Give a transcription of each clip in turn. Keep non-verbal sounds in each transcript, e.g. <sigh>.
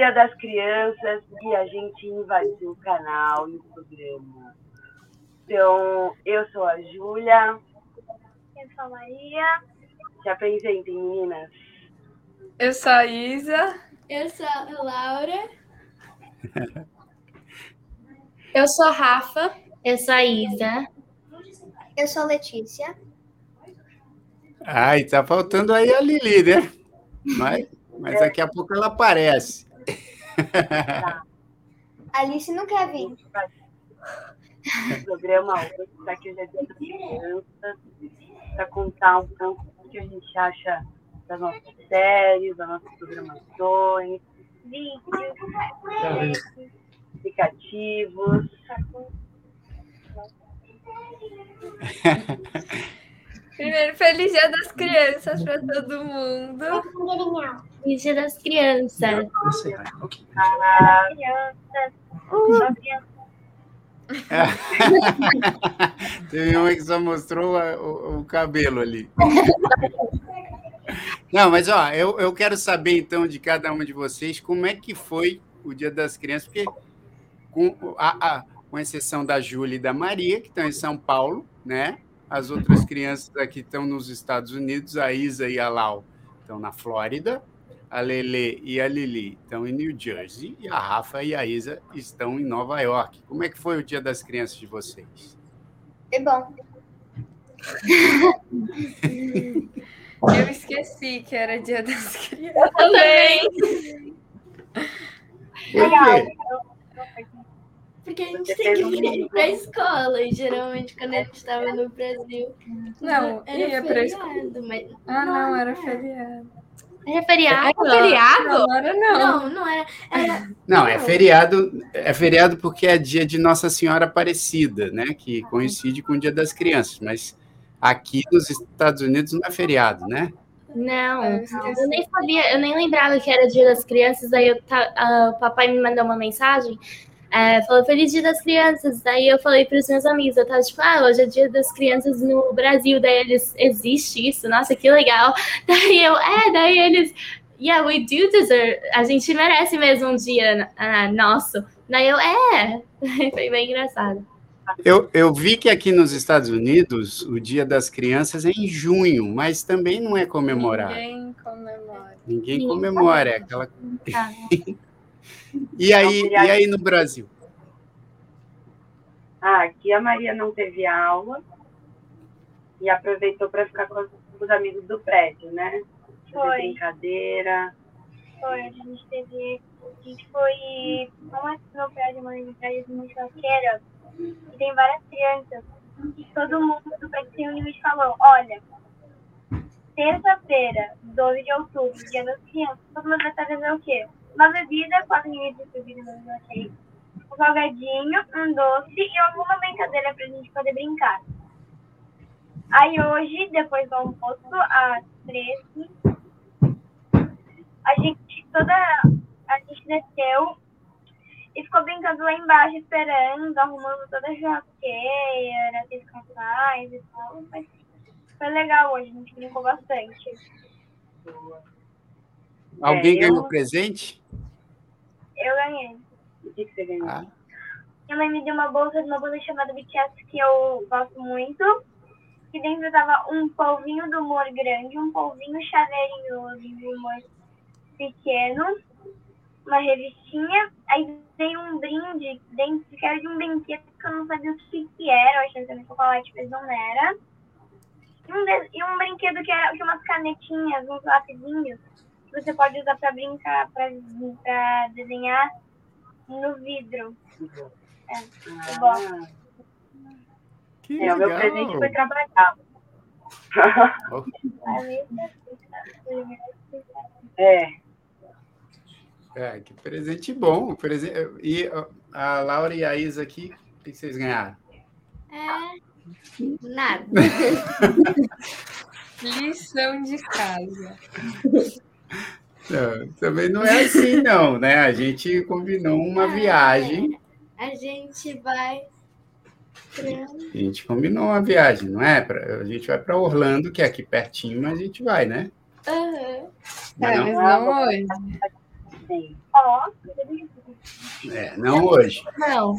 Dia das Crianças, e a gente invadiu o canal e o programa. Então, eu sou a Júlia. Eu sou a Maria. Se apresentem, meninas. Eu sou a Isa. Eu sou a Laura. <laughs> Eu sou a Rafa. Eu sou a Isa. Eu sou a Letícia. Ai, tá faltando aí a Lili, né? Mas, mas daqui a pouco ela aparece. <laughs> A Alice não quer vir. O programa hoje está aqui é Dia das Crianças, para contar um pouco do que a gente acha das nossas séries, das nossas programações, Vídeo. aplicativos. <laughs> Primeiro, feliz dia das crianças para todo mundo. Feliz Dia das Crianças. Ah, Crianças. <laughs> Teve uma que só mostrou a- o, o cabelo ali. Não, mas ó, eu, eu quero saber então de cada uma de vocês como é que foi o Dia das Crianças, porque com, a, a- com exceção da Júlia e da Maria, que estão em São Paulo, né? As outras crianças aqui estão nos Estados Unidos, a Isa e a Lau estão na Flórida, a Lele e a Lili estão em New Jersey e a Rafa e a Isa estão em Nova York. Como é que foi o Dia das Crianças de vocês? É bom. <laughs> Eu esqueci que era dia das crianças. Também. Por quê? Porque a gente tem que um ir pra escola. E geralmente quando a gente estava no Brasil. Não, era ia pra escola. feriado, mas. Ah, não, era feriado. Era feriado? É feriado? Não, era não. Não, não era. Era Não, é feriado, é feriado porque é dia de Nossa Senhora Aparecida, né? Que coincide com o Dia das Crianças, mas aqui nos Estados Unidos não é feriado, né? Não, Eu nem sabia, eu nem lembrava que era Dia das Crianças. Aí eu ta- ah, o papai me mandou uma mensagem, é, falou Feliz Dia das Crianças. Daí eu falei para os meus amigos, eu tava tipo, ah, hoje é Dia das Crianças no Brasil. Daí eles, existe isso? Nossa, que legal. <laughs> Daí eu, é, daí eles, yeah, we do deserve. A gente merece mesmo um dia ah, nosso. Daí eu, é, <laughs> foi bem engraçado. Eu, eu vi que aqui nos Estados Unidos o Dia das Crianças é em junho, mas também não é comemorado. Ninguém comemora. Ninguém comemora, é aquela. <laughs> E aí, e aí no Brasil? Ah, aqui a Maria não teve aula e aproveitou para ficar com os, amigos do prédio, né? Fazer Foi. brincadeira. Foi, a gente teve. A gente foi. Como é que no prédio, mãe, no prédio de uma churrasqueira, e tem várias crianças. E todo mundo do prédio se uniu e falou: olha, terça-feira, 12 de outubro, dia das crianças, todo mundo vai fazer o quê? Uma bebida, quatro minutos de bebida, não achei. Um salgadinho, um doce e alguma brincadeira pra gente poder brincar. Aí hoje, depois do almoço, às 13, a gente toda a gente desceu e ficou brincando lá embaixo esperando, arrumando toda a churrasqueira, fez casais e tal, mas foi legal hoje, a gente brincou bastante. Alguém eu- ganhou presente? Eu ganhei. O que, que você ganhou? Ah, Minha mãe me deu uma bolsa, uma bolsa chamada BTS que eu gosto muito. E dentro tava um polvinho do humor grande, um polvinho chaveirinho de humor pequeno, uma revistinha, aí veio um brinde dentro que era de um brinquedo que eu não sabia o que, que era, eu achei que era chocolate, mas não era. E um, de- e um brinquedo que era que umas canetinhas, uns lapisinhos, você pode usar pra brincar, pra desenhar no vidro. É, eu gosto. Que é, o meu legal. presente foi trabalhar. É, É, que presente bom. Presen- E a Laura e a Isa aqui, o que vocês ganharam? É. Nada. <laughs> Lição de casa. Não, também não é assim, não, né? A gente combinou uma É. viagem. A gente vai A gente combinou uma viagem, não é? Pra- a gente vai para Orlando, que é aqui pertinho, mas a gente vai, né? Aham. Não, É, mas não hoje. Sim. Ó, é, não hoje. Não.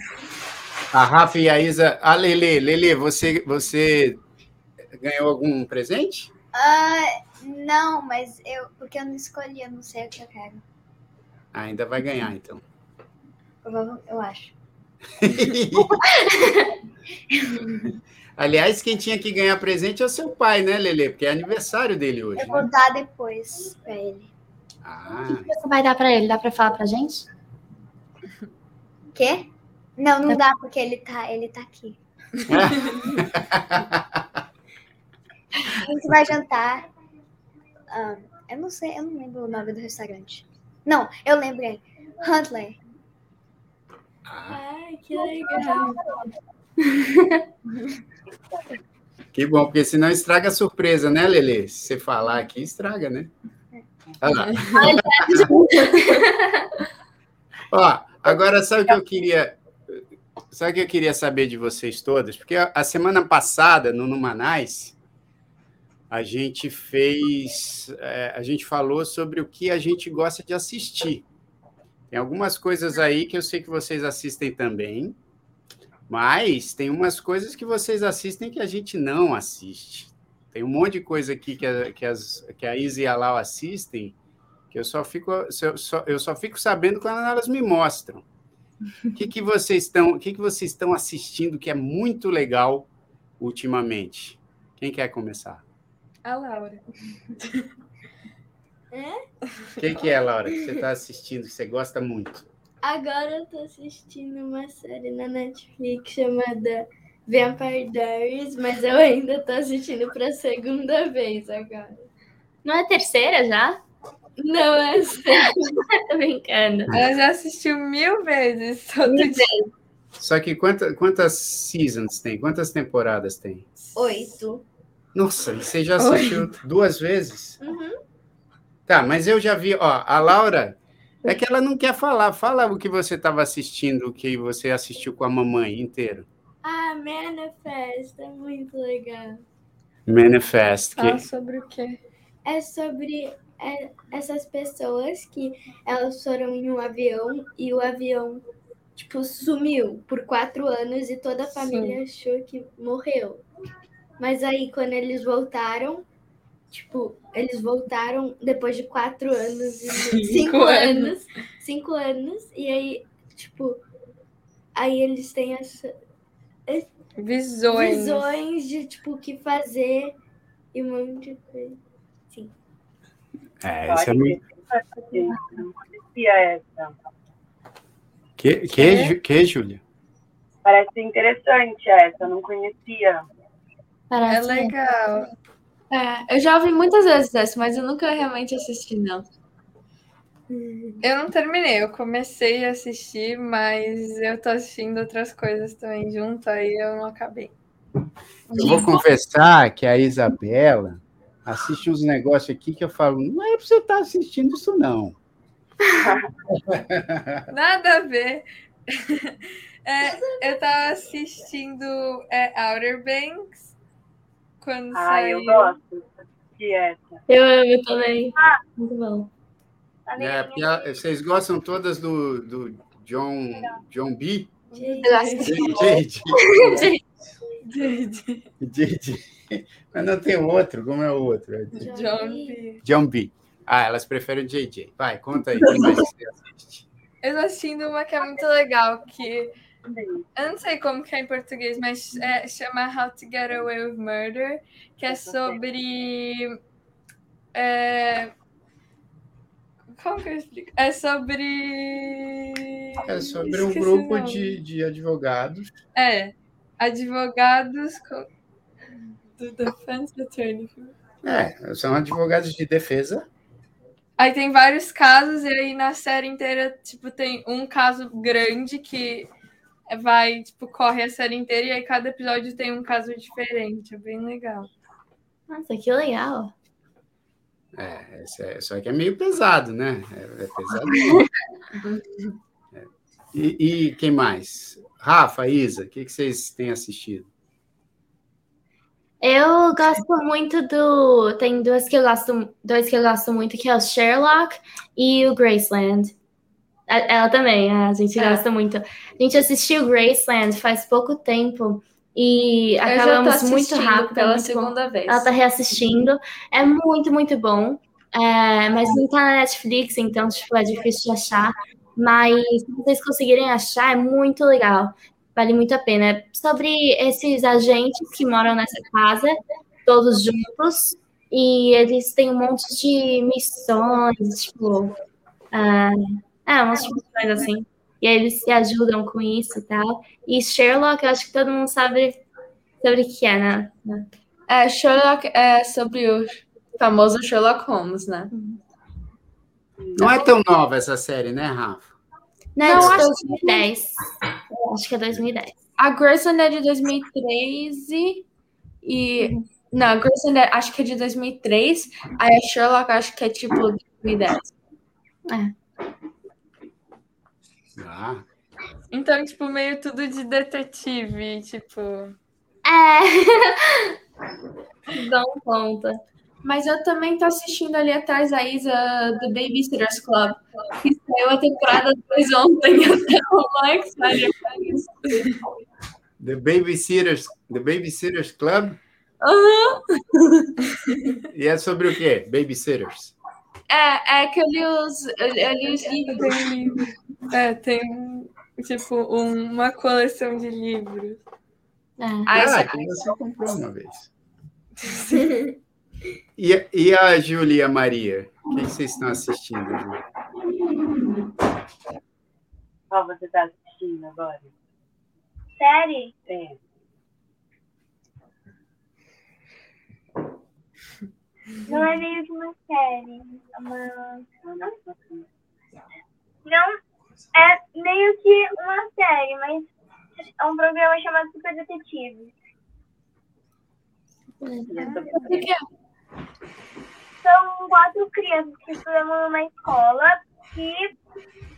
A Rafa e a Isa. A Lele, Lele, você, você ganhou algum presente? Ah, não, mas eu. Porque eu não escolhi, eu não sei o que eu quero. Ah, ainda vai ganhar, então. Eu, eu acho. <laughs> Aliás, quem tinha que ganhar presente é o seu pai, né, Lele? Porque é aniversário dele hoje. Eu vou Né? dar depois pra ele. Ah, O que você vai dar pra ele? Dá pra falar pra gente? Quê? Não, não dá, porque ele tá, ele tá aqui. <laughs> A gente vai jantar. ah, eu não sei, eu não lembro o nome do restaurante. Não, eu lembrei. Huntley. ah, Ai, que legal. que bom, porque senão estraga a surpresa, né, Lele? Se você falar aqui, estraga, né? Olha lá. <laughs> Ó, agora sabe o que eu queria. Sabe o que eu queria saber de vocês todas? Porque a a semana passada, no Numanais, a gente fez. é, a gente falou sobre o que a gente gosta de assistir. Tem algumas coisas aí que eu sei que vocês assistem também, mas tem umas coisas que vocês assistem que a gente não assiste. Tem um monte de coisa aqui que a, que as, que a Isa e a Lau assistem que eu só fico, só, eu só fico sabendo quando elas me mostram. O que, que vocês estão, o que, que vocês estão assistindo que é muito legal ultimamente? Quem quer começar? A Laura. <laughs> O que, que é, Laura, que você está assistindo, que você gosta muito? Agora eu tô assistindo uma série na Netflix chamada Vampire Diaries, mas eu ainda tô assistindo pra segunda vez agora. Não é a terceira já? Não é <laughs> Tô brincando. Ela já assistiu mil vezes todo dia. Só que quanta, quantas seasons tem? Quantas temporadas tem? Oito. Nossa, você já assistiu duas vezes? Uhum. Tá, mas eu já vi, ó, a Laura, é que ela não quer falar. Fala o que você estava assistindo, o que você assistiu com a mamãe inteiro. Ah, Manifest, é muito legal. Manifest. Fala Que... sobre o quê? É sobre é, essas pessoas que elas foram em um avião e o avião, tipo, sumiu por quatro anos e toda a família achou que morreu. Mas aí, quando eles voltaram, tipo, eles voltaram depois de quatro anos e cinco, anos. anos. Cinco anos, e aí, tipo, aí eles têm essa Visões. visões de, tipo, o que fazer e um monte de coisa. É, isso é muito... Eu não conhecia essa. Que, que, Ju- que, Júlia? Parece interessante essa, eu não conhecia. É Parece. legal. É, eu já ouvi muitas vezes essa, mas eu nunca realmente assisti, não. Eu não terminei, eu comecei a assistir, mas eu tô assistindo outras coisas também junto, aí eu não acabei. Eu vou confessar que a Isabela assiste uns negócios aqui que eu falo, não é pra você estar assistindo isso, não. <laughs> Nada a ver. <laughs> É, eu tava assistindo é, Outer Banks quando Ah, saiu. eu gosto de essa. Eu amo também. Muito bom. a É, vocês gostam todas do, do John, John B? JJ. JJ. <laughs> Mas não tem outro, como é o outro? É John B. John B. Ah, elas preferem JJ. Vai, conta aí. <laughs> Quem mais você assiste? Eu tô assistindo uma que é muito legal, que eu não sei como que é em português, mas é, chama How to Get Away with Murder, que é sobre. é, como que eu explico? É sobre. É sobre um grupo de, de advogados. É, advogados com... do Defense Attorney. É, são advogados de defesa. Aí tem vários casos, e aí na série inteira, tipo, tem um caso grande que vai, tipo, corre a série inteira, e aí cada episódio tem um caso diferente. É bem legal. Nossa, que legal. É, esse é- só que é meio pesado, né? É, é pesado. <laughs> É. E, e quem mais? Rafa, Isa, o que, que vocês têm assistido? Eu gosto muito do. Tem duas que eu gosto, dois que eu gosto muito, que é o Sherlock e o Graceland. Ela também, a gente É. gosta muito. A gente assistiu Graceland faz pouco tempo e Eu acabamos muito rápido. é pela muito bom. segunda vez. Ela tá reassistindo. É muito, muito bom. É, mas não tá na Netflix, então, tipo, é difícil de achar. Mas se vocês conseguirem achar, é muito legal. Vale muito a pena. É sobre esses agentes que moram nessa casa, todos juntos, e eles têm um monte de missões, tipo. ah, é, umas missões assim. E aí eles se ajudam com isso e tal. E Sherlock, eu acho que todo mundo sabe sobre o que é, né? É, Sherlock é sobre o famoso Sherlock Holmes, né? Não é tão nova essa série, né, Rafa? Não, é Não, de acho 2010. Eu Acho que é 2010. A Graceland é de 2013 e... Não, a Graceland é, acho que é de 2003. Aí a Sherlock acho que é tipo 2010. Ah, Então, tipo, meio tudo de detetive, tipo... É. <laughs> Dá um conta. Mas eu também tô assistindo ali atrás da Isa do Babysitters Club. Que saiu a temporada 2 ontem. <laughs> Até o Max isso. The Babysitters, The Babysitters Club? Aham. E é sobre o quê? Babysitters. É, é que eu li os, eu, eu li os livros. É, tem tipo uma coleção de livros. É. Ah, que você comprou uma vez. <laughs> E, a- e a Júlia e a Maria? O que vocês estão assistindo? Ju? Qual você tá assistindo agora? Série? É. Não é meio que uma série. É uma... Não é meio que uma série, mas é um programa chamado Super Detetive. São quatro crianças que estudam numa escola que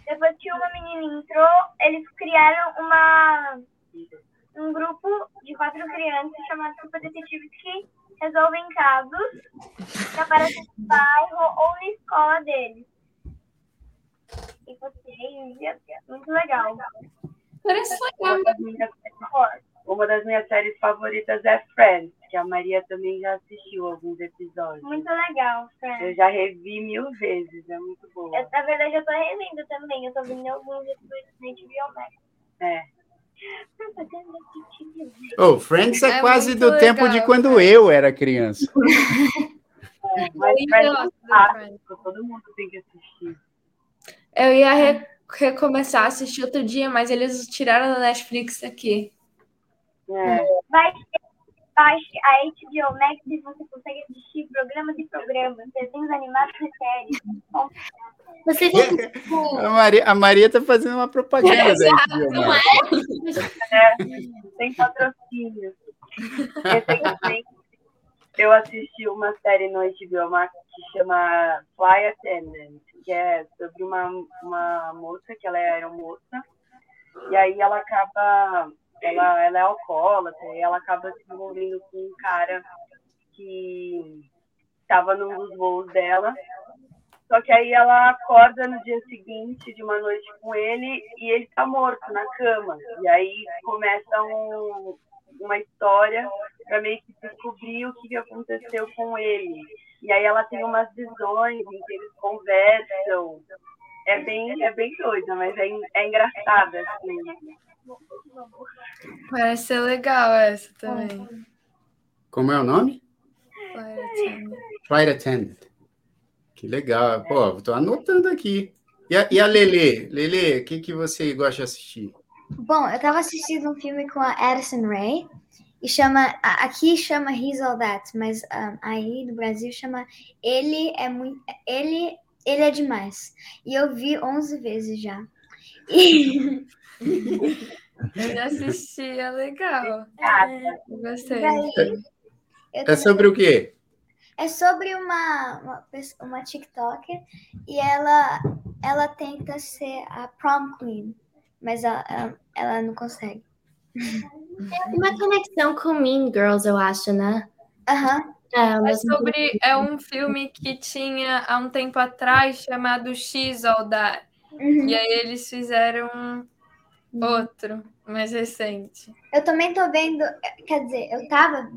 depois que uma menina entrou, eles criaram uma um grupo de quatro crianças chamados Super Detetives que resolvem casos que aparecem no bairro ou na escola deles. E vocês, é muito legal. Parece legal. Uma das, minhas, uma das minhas séries favoritas é Friends, que a Maria também já assistiu alguns episódios. Muito legal, Eu Fran. já revi mil vezes, é muito boa. Eu, na verdade, eu tô revendo também. Eu tô vendo alguns episódios na HBO Max. É. Oh, Friends é, É quase do tempo de legal, quando cara. eu era criança. é. <laughs> Mas Friends clássico, todo mundo tem que assistir. Eu ia re- recomeçar a assistir outro dia, mas eles tiraram da Netflix aqui. É. baixe a HBO Max e você consegue assistir programas e programas, desenhos animados e séries. Você <laughs> A Maria, a Maria tá fazendo uma propaganda da HBO Max. Tem patrocínio. Recentemente, eu assisti uma série no HBO Max que chama Fly Attendant, que é sobre uma, uma moça, que ela é aeromoça, e aí ela acaba, ela, ela é alcoólatra, e ela acaba se envolvendo com um cara que estava num dos voos dela, só que aí ela acorda no dia seguinte de uma noite com ele e ele tá morto na cama. E aí começa um, uma história para meio que descobrir o que aconteceu com ele. E aí ela tem umas visões em que eles conversam. É bem, é bem doida, mas é, é engraçada, assim. Parece ser legal essa também. Como é o nome? Flight Attendant. Flight Attendant. Que legal. Pô, tô anotando aqui. E a, e a Lele? Lele, o que, que você gosta de assistir? Bom, eu tava assistindo um filme com a Addison Rae e chama a- aqui chama He's All That, mas ah, aí no Brasil chama Ele é muito ele ele é demais. E eu vi 11 vezes já. E <laughs> <laughs> Eu já assisti, é legal. Eu gostei. É sobre o quê? É sobre uma, uma, uma TikToker e ela, ela tenta ser a prom queen. mas ela, ela, ela não consegue. Tem uma conexão com Mean Girls, eu acho, né? Aham. É, É sobre é um filme que tinha há um tempo atrás chamado X All That. Uhum. E aí eles fizeram outro, mais recente. Eu também tô vendo, quer dizer, eu tava,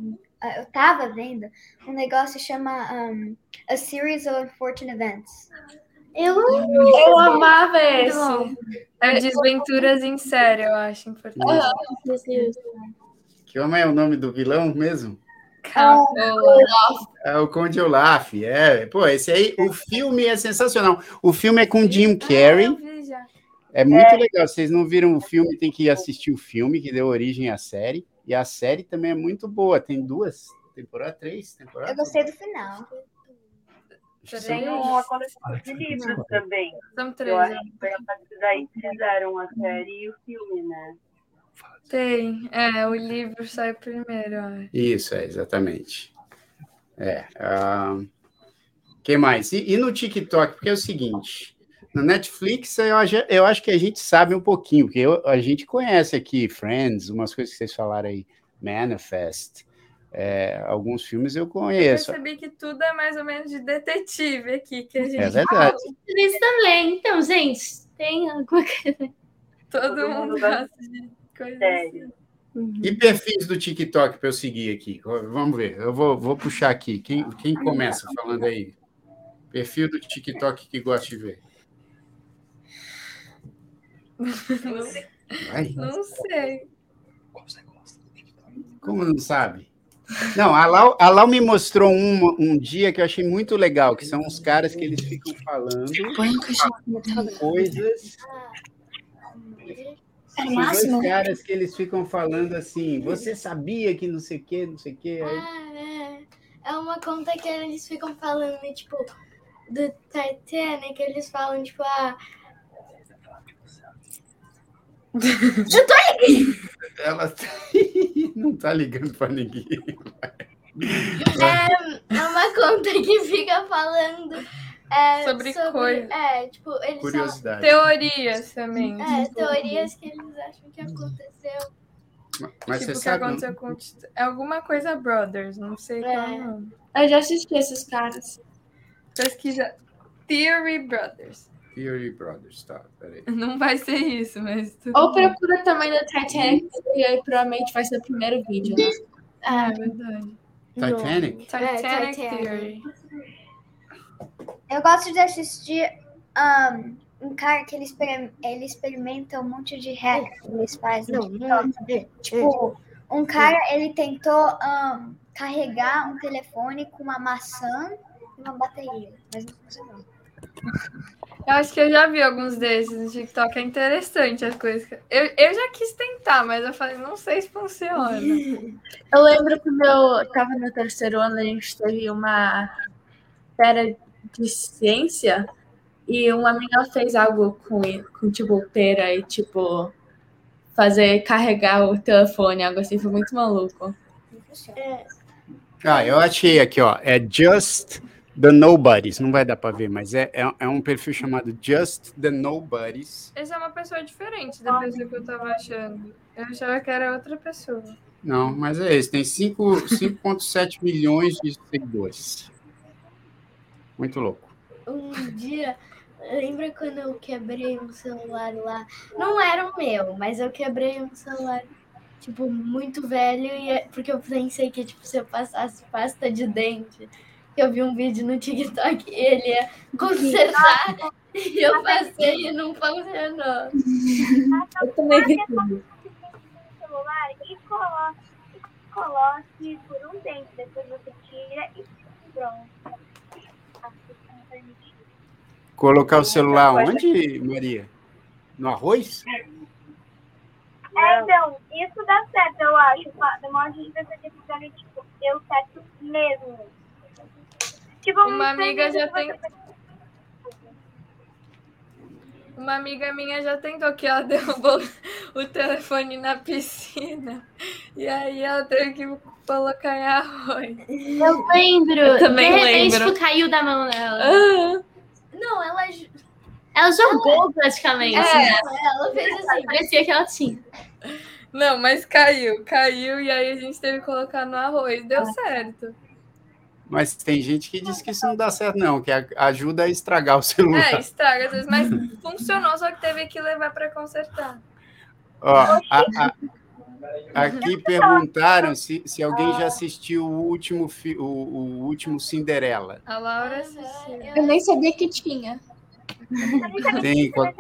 eu tava vendo um negócio que chama um, A Series of Unfortunate Events. eu Eu amava esse. É Desventuras em Série, eu acho importante. Que como é o nome do vilão mesmo? É o Conde Olaf. É, pô, esse aí, o filme é sensacional. O filme é com Jim Carrey. Eu já. É muito legal. Vocês não viram o filme, tem que assistir o filme que deu origem à série. E a série também é muito boa. Tem duas temporadas, três Eu temporadas. gostei do final. Tem uma coleção de livros também. São Eu três. acho que partir daí fizeram a série e o filme, né? Tem. É, o livro sai primeiro, eu acho. Isso, é, exatamente. É. ah, que mais? E, e no TikTok, porque é o seguinte. No Netflix, eu, acho- eu acho que a gente sabe um pouquinho, porque eu- a gente conhece aqui Friends, umas coisas que vocês falaram aí, Manifest, é, alguns filmes eu Eu conheço. percebi que tudo é mais ou menos de detetive aqui, que a gente É verdade. Isso também. Então, gente, tem alguma coisa. todo Todo mundo gosta de coisa Sério. assim. E perfis do TikTok para eu seguir aqui? Vamos ver, eu vou, vou puxar aqui. Quem, quem começa falando aí? Perfil do TikTok que gosta de ver. Vai. Não sei. Como não sabe? Não, a Lau, a Lau me mostrou um, um dia que eu achei muito legal, que são os caras que eles ficam falando coisas. É São dois caras que eles ficam falando assim, você sabia que não sei o que, não sei o que. Aí, Ah, é. É uma conta que eles ficam falando, tipo, do Titanic, eles falam, tipo, ah, ela não tá ligando para ninguém. é, é uma conta que fica falando é, Sobre coisa. É, tipo, eles falam, Curiosidade. Teorias também. é, teorias que eles acham que aconteceu. Mas tipo, você que sabe. aconteceu com. É alguma coisa Brothers, não sei qual é o nome. Eu já assisti esses caras. Pesquisa Theory Brothers. Theory Brothers, tá, peraí. <laughs> Não vai ser isso, mas. Ou procura também no Titanic, e aí provavelmente vai ser o primeiro vídeo, né? Ah, é verdade. Titanic? Titanic, Titanic. Theory. Eu gosto de assistir um, um cara que ele, experim- ele experimenta um monte de hacks que eles fazem. no TikTok. Tipo, um cara, ele tentou um, carregar um telefone com uma maçã e uma bateria, mas não funcionou. <laughs> Eu acho que eu já vi alguns desses no TikTok. É interessante as coisas. Eu, eu já quis tentar, mas eu falei, não sei se funciona. <laughs> Eu lembro quando eu tava no terceiro ano, a gente teve uma feira de ciência e uma amiga fez algo com, com tipo, pera e, tipo, fazer carregar o telefone, algo assim, foi muito maluco. Funciona. Ah, eu achei aqui, ó. É Just the Nobodies. Não vai dar para ver, mas é, é, é um perfil chamado Just the Nobodies. Essa é uma pessoa diferente da pessoa que eu tava achando. Eu achava que era outra pessoa. Não, mas é esse. Tem 5 5,7 milhões de seguidores. Muito louco. Um dia, lembra quando eu quebrei um celular lá? Não era o meu, mas eu quebrei um celular, tipo, muito velho, e é- porque eu pensei que, tipo, se eu passasse pasta de dente, eu vi um vídeo no TikTok e <laughs> ele ia consertar, <laughs> e eu passei e não funcionou. Eu também vi tudo. celular e coloque, coloque por um tempo. Depois você tira e pronto. Colocar o celular onde, Maria? No arroz? É, então, isso dá certo, eu acho. Demora de pessoa que fica ali, tipo, deu certo mesmo. Uma amiga já tem- Uma amiga minha já tentou que ela <laughs> derrubou o telefone na piscina. E aí ela teve que colocar em arroz. Eu lembro. Eu também de repente, lembro. caiu da mão dela. Ah, Não, ela, Ela jogou praticamente. É. né? Ela fez assim. Parecia que ela tinha. Não, mas caiu, caiu e aí a gente teve que colocar no arroz. Deu certo. Mas tem gente que diz que isso não dá certo, não, que ajuda a estragar o celular. É, estraga às vezes, mas funcionou, só que teve que levar pra consertar. Ó, a- a- aqui perguntaram se, se alguém já assistiu o último, fi- o, o último Cinderela. A Laura assistiu. Eu nem sabia que tinha. Tem, co-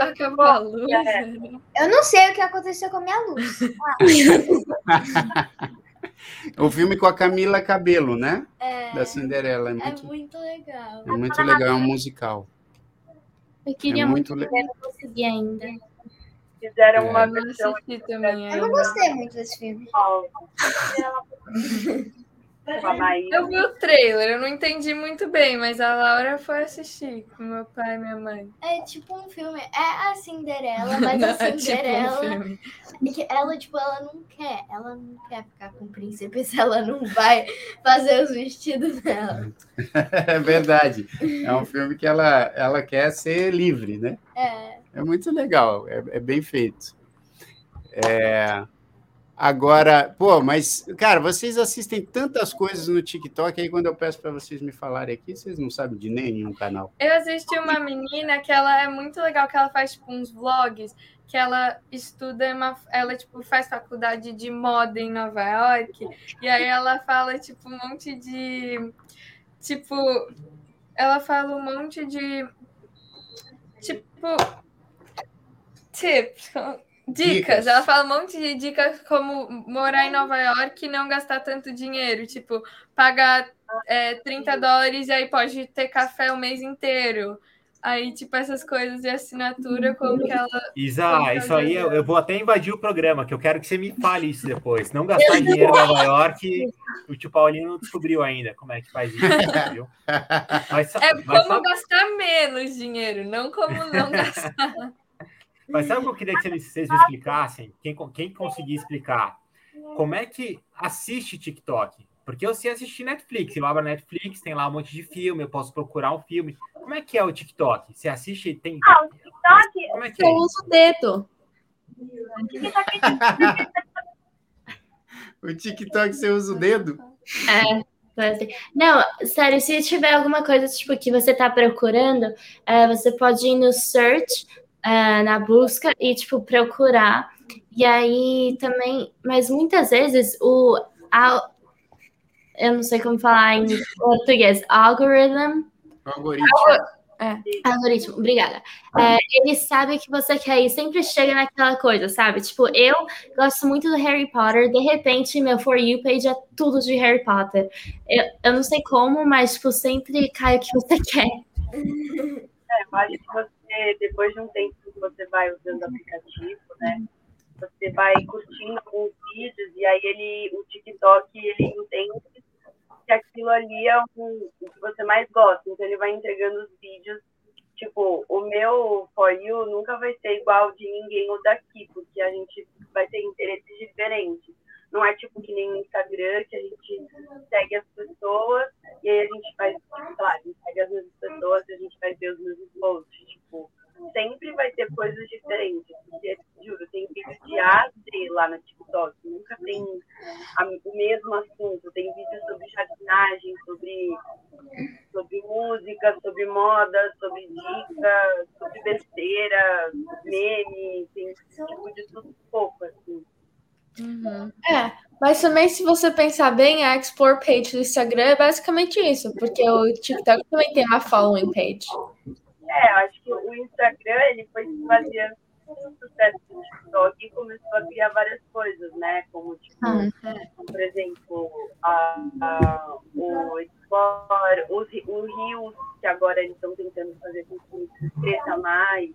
Acabou a luz. Eu não sei o que aconteceu com a minha luz. <laughs> <laughs> o filme com a Camila Cabelo, né? É, Da Cinderela. É é muito, muito legal. é muito legal, é um musical. Eu queria É muito muito ver, não consegui ainda. Fizeram É. uma Eu versão. Eu não gostei muito desse filme. <laughs> nova. Com a Maíra. Eu vi o trailer, eu não entendi muito bem, mas a Laura foi assistir com meu pai e minha mãe. É tipo um filme. É a Cinderela, <laughs> mas Não, a é tipo um Cinderela. ela, tipo, ela não quer. Ela não quer ficar com o príncipe se ela não vai fazer os vestidos dela. <laughs> É verdade. É um filme que ela, ela quer ser livre, né? É. É muito legal, é, é bem feito. É, Agora, pô, mas, cara, vocês assistem tantas coisas no TikTok, aí quando eu peço para vocês me falarem aqui, vocês não sabem de nenhum canal. Eu assisti uma menina que ela é muito legal, que ela faz tipo uns vlogs, que ela estuda, uma, ela tipo faz faculdade de moda em Nova York, e aí ela fala tipo um monte de tipo ela fala um monte de tipo tips, dicas. Dicas. Ela fala um monte de dicas como morar em Nova York e não gastar tanto dinheiro, tipo pagar é, 30 dólares e aí pode ter café o mês inteiro. Aí, tipo, essas coisas de assinatura, como que ela. Isa, isso aí eu, eu vou até invadir o programa, que eu quero que você me fale isso depois. Não gastar dinheiro em Nova York, o tio Paulinho não descobriu ainda como é que faz isso, viu? <laughs> Mas, É mas como gastar menos dinheiro, não como não <laughs> gastar. Mas sabe o que eu queria que vocês, me explicassem? Quem, quem conseguir explicar? Como é que assiste TikTok? Porque eu sei assistir Netflix. Eu abro a Netflix, tem lá um monte de filme, eu posso procurar um filme. Como é que é o TikTok? Você assiste e tem. Ah, o TikTok, Como é que é? Eu uso o dedo. o <laughs> TikTok O TikTok você usa o dedo? Não, sério, se tiver alguma coisa tipo que você tá procurando, é, você pode ir no search, é, na busca e tipo procurar. E aí também, mas muitas vezes o al- eu não sei como falar em português, algorithm, Algoritmo. algoritmo, obrigada. É, ele sabe que você quer e sempre chega naquela coisa, sabe? Tipo, eu gosto muito do Harry Potter, de repente meu For You page é tudo de Harry Potter. Eu, eu não sei como, mas tipo, sempre cai o que você <laughs> quer. É, eu acho que você, depois de um tempo que você vai usando o aplicativo, né? Você vai curtindo alguns vídeos e aí ele, o TikTok, ele entende que aquilo ali é o que você mais gosta. Então ele vai entregando os vídeos. Tipo, o meu For You nunca vai ser igual de ninguém ou daqui, porque a gente vai ter interesses diferentes. Não é tipo que nem no Instagram, que a gente segue as pessoas e aí a gente faz, tipo, sei lá, a gente segue as mesmas pessoas e a gente vai ver os mesmos posts. Tipo, sempre vai ter coisas diferentes. Porque, juro, tem vídeo de A lá no TikTok. Nunca tem a- o mesmo assunto. Tem vídeo sobre jardinagem, sobre, sobre música, sobre moda, sobre dica, sobre besteira, meme, tem tipo de tudo pouco, assim. É, mas também se você pensar bem, a Explore Page do Instagram é basicamente isso, porque o TikTok também tem uma following page. É, acho que o Instagram ele foi se baseando no sucesso do TikTok e começou a criar várias coisas, né? Como, tipo, por exemplo, a, a- o Explore, os, o Rios, que agora eles estão tentando fazer com que cresça mais.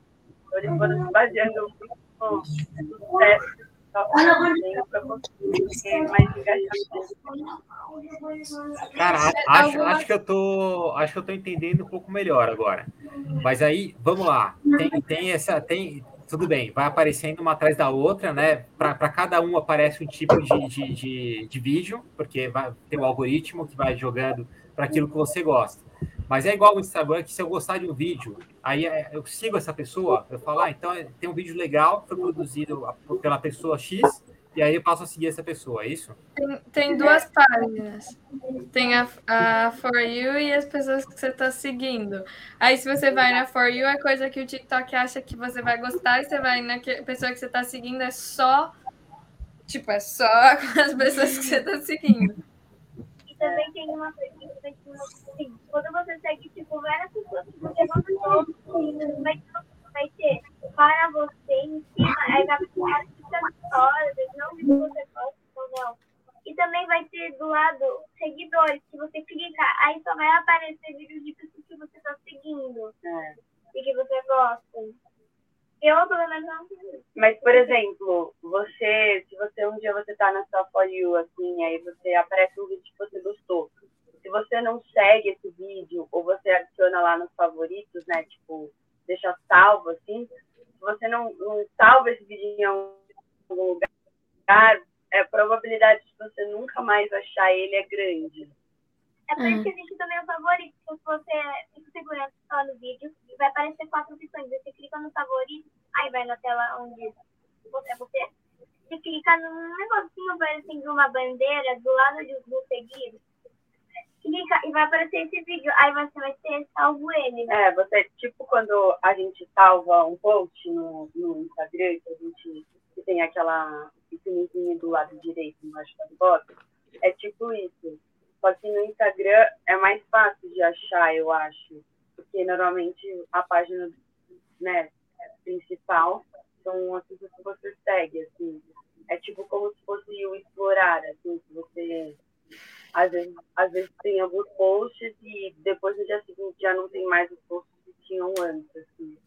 Então, eles foram se baseando muito no sucesso Cara, acho, acho que eu tô, acho que eu tô entendendo um pouco melhor agora. Mas aí, vamos lá. Tem, tem essa, tem, tudo bem. Vai aparecendo uma atrás da outra, né? Para cada um aparece um tipo de, de, de, de vídeo, porque vai ter um algoritmo que vai jogando para aquilo que você gosta. Mas é igual o Instagram, que se eu gostar de um vídeo, aí é, eu sigo essa pessoa, eu falo, ah, então é, tem um vídeo legal, foi produzido pela pessoa X, e aí eu passo a seguir essa pessoa, é isso? Tem, tem duas páginas. Tem a, a For You e as pessoas que você está seguindo. Aí, se você vai na For You, é coisa que o TikTok acha que você vai gostar, e você vai na que, pessoa que você está seguindo, é só. Tipo, é só <laughs> as pessoas que você está seguindo. E também tem uma coisa que assim, quando você segue, tipo, várias pessoas que você gostou, vai, vai ter para você em cima, aí vai ficar histórias, não se você gosta ou não. E também vai ter do lado seguidores, que você clica, aí só vai aparecer vídeos de pessoas que você está seguindo É. e que você gosta. Eu, pelo menos, não. Mas, por exemplo, você, se você um dia você tá na sua For You, assim, aí você aparece um vídeo que você gostou. Se você não segue esse vídeo, ou você adiciona lá nos favoritos, né, tipo, deixa salvo, assim, se você não, não salva esse vídeo em algum lugar, é, a probabilidade de você nunca mais achar ele é grande. É por isso que existe também o favorito. Se você fica segurando só no vídeo, vai aparecer quatro opções. Você clica no favorito, aí vai na tela onde você é você. Você clica num negocinho parecendo uma bandeira do lado de, do seguido. Clica e vai aparecer esse vídeo. Aí você vai ter salvo ele. É, você, tipo, quando a gente salva um post no, no Instagram, que a gente que tem aquela iconezinha do lado direito embaixo da bota, é tipo isso. Só que no Instagram é mais fácil de achar, eu acho. Porque normalmente a página né, principal são as pessoas que você segue, assim. É tipo como se fosse o explorar, assim, que você às vezes, às vezes tem alguns posts e depois no dia seguinte já não tem mais os posts que tinham antes, assim.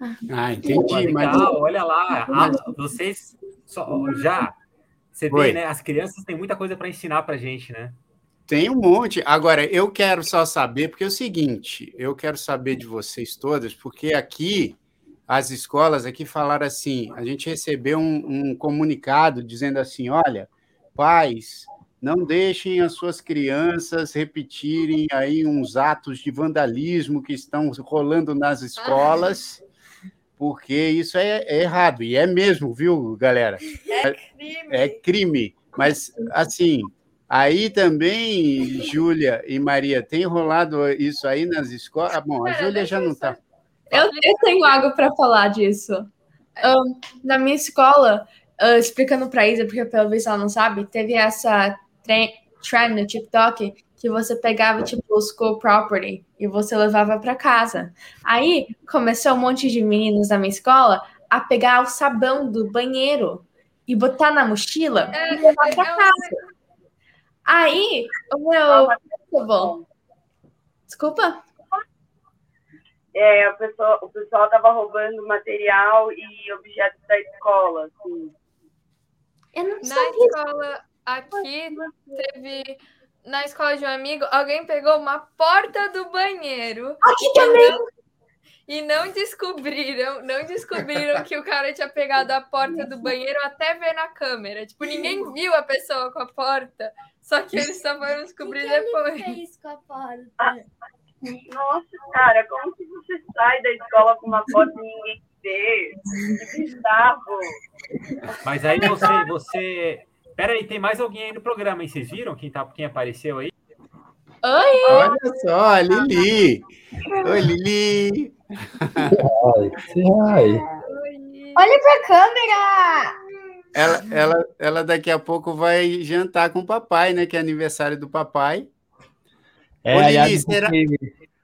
Ah, Pô, entendi. legal, Mas olha lá. Ah, vocês só, já. Você vê, Oi. né? As crianças têm muita coisa para ensinar pra gente, né? Tem um monte. Agora, eu quero só saber, porque é o seguinte, eu quero saber de vocês todas, porque aqui, as escolas aqui falaram assim, a gente recebeu um, um comunicado dizendo assim, olha, pais, não deixem as suas crianças repetirem aí uns atos de vandalismo que estão rolando nas escolas, porque isso é, é errado, e é mesmo, viu, galera? É crime. é crime. Mas, assim, aí também, Júlia e Maria, tem rolado isso aí nas escolas? Ah, bom, a Júlia já não está. Eu, eu tenho algo para falar disso. Ahn, na minha escola, ah, explicando para Isa, porque pelo visto ela não sabe, teve essa tre- trend no TikTok que você pegava tipo o school property e você levava para casa. Aí começou um monte de meninos da minha escola a pegar o sabão do banheiro e botar na mochila É, e levar para casa. Aí o meu principal- Desculpa? É, a pessoa, o pessoal estava roubando material e objetos da escola, assim. Eu não Na sabia. escola aqui teve. Na escola de um amigo, alguém pegou uma porta do banheiro Aqui e também. não, e não descobriram, não descobriram que o cara tinha pegado a porta do banheiro até ver na câmera. Tipo, ninguém viu a pessoa com a porta, só que eles só foram descobrir Quem que ele depois. fez com a porta? Nossa, cara, como que você sai da escola com uma foto e ninguém vê? Que bizarro. Mas aí você, você. Pera aí, tem mais alguém aí no programa, hein? Vocês viram quem, tá, quem apareceu aí? Oi! Olha só, a Lili. Oi, Lili. Ai, ai. Oi. Olha pra câmera! Ela, ela, ela daqui a pouco vai jantar com o papai, né? Que é aniversário do papai. É, Ô, aliás, Lili, será-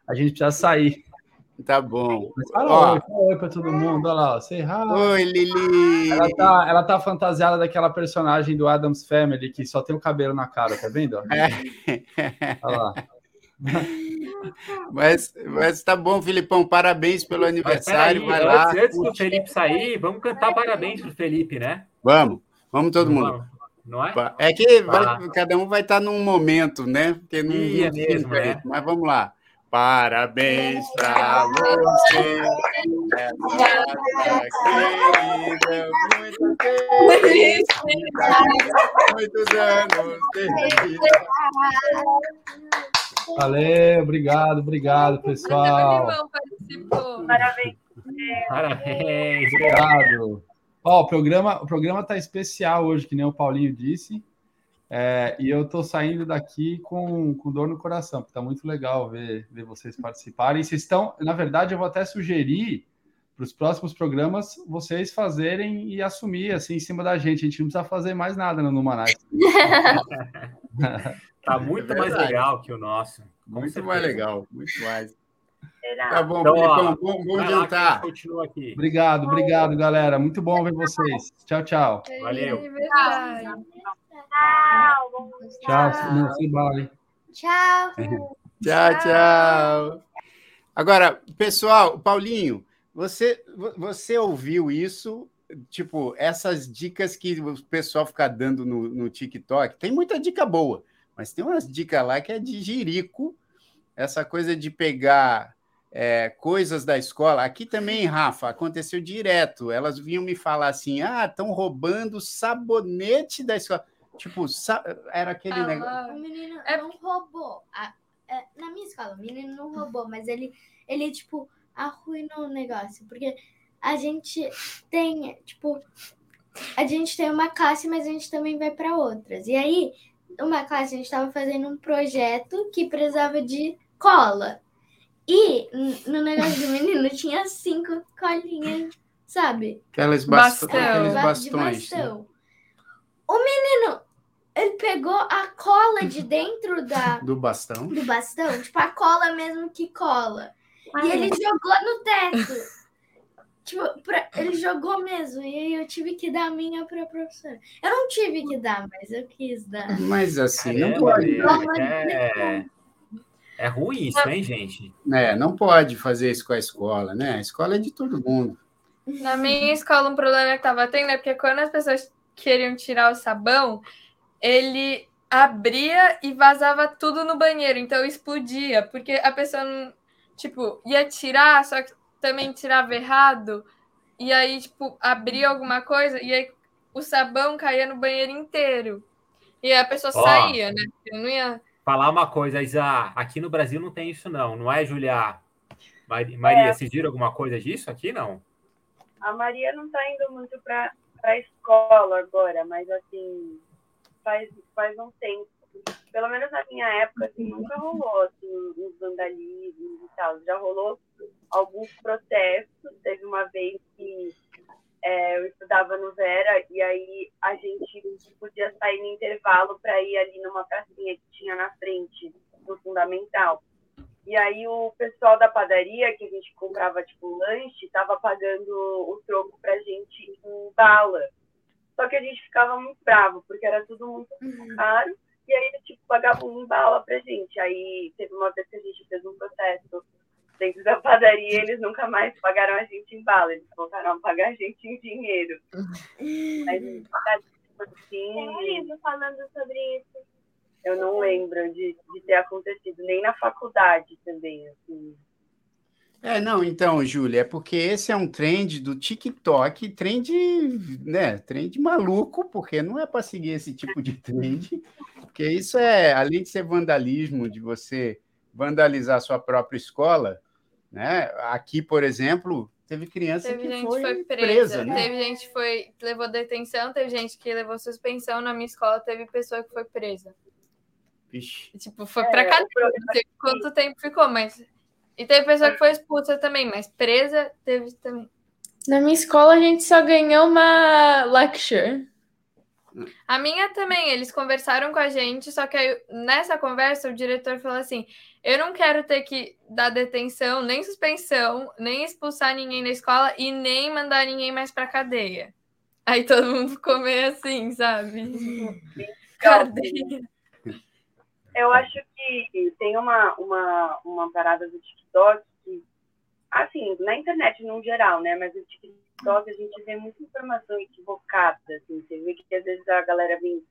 a gente precisa sair. Tá bom. Mas fala Ó. oi, fala oi pra todo mundo. Olha lá, hi. Oi, Lili. Ela tá, ela tá fantasiada daquela personagem do Adams Family que só tem o cabelo na cara, tá vendo? É. Olha lá. Mas, mas tá bom, Filipão. Parabéns pelo aniversário. peraí, Vai lá. antes, antes do. Felipe sair, vamos cantar parabéns pro Felipe, né? Vamos, vamos todo Não mundo. vamos? Não é? É que vai- Ah. cada um vai estar num momento, né? Porque não, Ih, é mesmo, né? Mas vamos lá. Parabéns pra você, querida, muito feliz, muitos anos de vida. Valeu, obrigado, obrigado, pessoal. Parabéns. Parabéns. Obrigado. Ó, o programa, o programa tá especial hoje, que nem o Paulinho disse. É, e eu tô saindo daqui com, com dor no coração, porque tá muito legal ver, ver vocês participarem. Vocês estão, na verdade, eu vou até sugerir para os próximos programas vocês fazerem e assumir assim em cima da gente. A gente não precisa fazer mais nada no Numanais. <laughs> Tá muito É mais legal que o nosso. Muito certeza. mais legal, muito mais. Tá bom, Então, Filipão, bom, bom jantar. continua aqui. Obrigado, obrigado, galera. Muito bom ver vocês. Tchau, tchau. Valeu. É Tchau, bom Tchau. Não, se vale. Tchau. Tchau, tchau. Agora, pessoal, Paulinho, você, você ouviu isso? Tipo, essas dicas que o pessoal fica dando no, no TikTok, tem muita dica boa, mas tem umas dicas lá que é de jirico, essa coisa de pegar é, coisas da escola. Aqui também, Rafa, aconteceu direto. Elas vinham me falar assim: ah, estão roubando sabonete da escola. Tipo, era aquele Ah, negócio. O menino É- não roubou. A- é, na minha escola, o menino não roubou, mas ele, ele, tipo, arruinou o negócio. Porque a gente tem, tipo, a gente tem uma classe, mas a gente também vai para outras. E aí, uma classe, a gente estava fazendo um projeto que precisava de cola. E no negócio do menino <laughs> tinha cinco colinhas, sabe? Bastão. aqueles Ba- bastões. De bastão. O menino, ele pegou a cola de <laughs> dentro da, Do bastão. do bastão, tipo a cola mesmo que cola. E ele jogou no teto. Tipo, pra- ele jogou mesmo. E aí eu tive que dar a minha pra professora. Eu não tive que dar, mas eu quis dar. Mas assim, não pode. é, é ruim isso, hein, gente? É, não pode fazer isso com a escola, né? A escola é de todo mundo. Na minha escola, um problema que tava tendo é porque quando as pessoas queriam tirar o sabão, ele abria e vazava tudo no banheiro, então explodia, porque a pessoa não, tipo, ia tirar, só que também tirava errado, e aí, tipo, abria alguma coisa, e aí o sabão caía no banheiro inteiro. E aí a pessoa Ó. saía, né? Não ia. Falar uma coisa, Isa, aqui no Brasil não tem isso, não, não é, Julia? Mari- Maria, É. vocês viram alguma coisa disso aqui, não? A Maria não tá indo muito pra, pra escola agora, mas assim, faz, faz um tempo. Pelo menos na minha época, assim, nunca rolou assim, uns vandalismos e tal. Já rolou alguns protestos. Teve uma vez que é, eu estudava no Vera e aí a gente podia sair no intervalo para ir ali numa pracinha que tinha na frente do Fundamental. E aí o pessoal da padaria, que a gente comprava tipo lanche, tava pagando o troco pra gente em bala. Só que a gente ficava muito bravo, porque era tudo muito caro. E aí eles tipo, pagavam em bala pra gente. Aí teve uma vez que a gente fez um protesto dentro da padaria e eles nunca mais pagaram a gente em bala. Eles voltaram a pagar a gente em dinheiro. Mas Tem um assim, livro falando sobre isso. eu não lembro de, de ter acontecido, nem na faculdade também. Assim. É, não, então, Júlia, é porque esse é um trend do TikTok, trend, né, trend maluco, porque não é para seguir esse tipo de trend, porque isso é, além de ser vandalismo, de você vandalizar sua própria escola, né? Aqui, por exemplo, teve criança Teve que gente foi, que foi presa, presa, né? teve gente que foi, levou detenção, teve gente que levou suspensão. Na minha escola, teve pessoa que foi presa. Vixe. Tipo, foi É, pra o cadeia. Não sei quanto tempo ficou, mas. E teve pessoa que foi expulsa também, mas presa teve também. Na minha escola, a gente só ganhou uma lecture. A minha também, eles conversaram com a gente, só que aí, nessa conversa o diretor falou assim: eu não quero ter que dar detenção, nem suspensão, nem expulsar ninguém da escola e nem mandar ninguém mais pra cadeia. Aí todo mundo ficou meio assim, sabe? Tipo, cadeia. Eu acho que tem uma, uma, uma parada do TikTok que, assim, na internet no geral, né? Mas no TikTok a gente vê muita informação equivocada, assim. Você vê que às vezes a galera vem,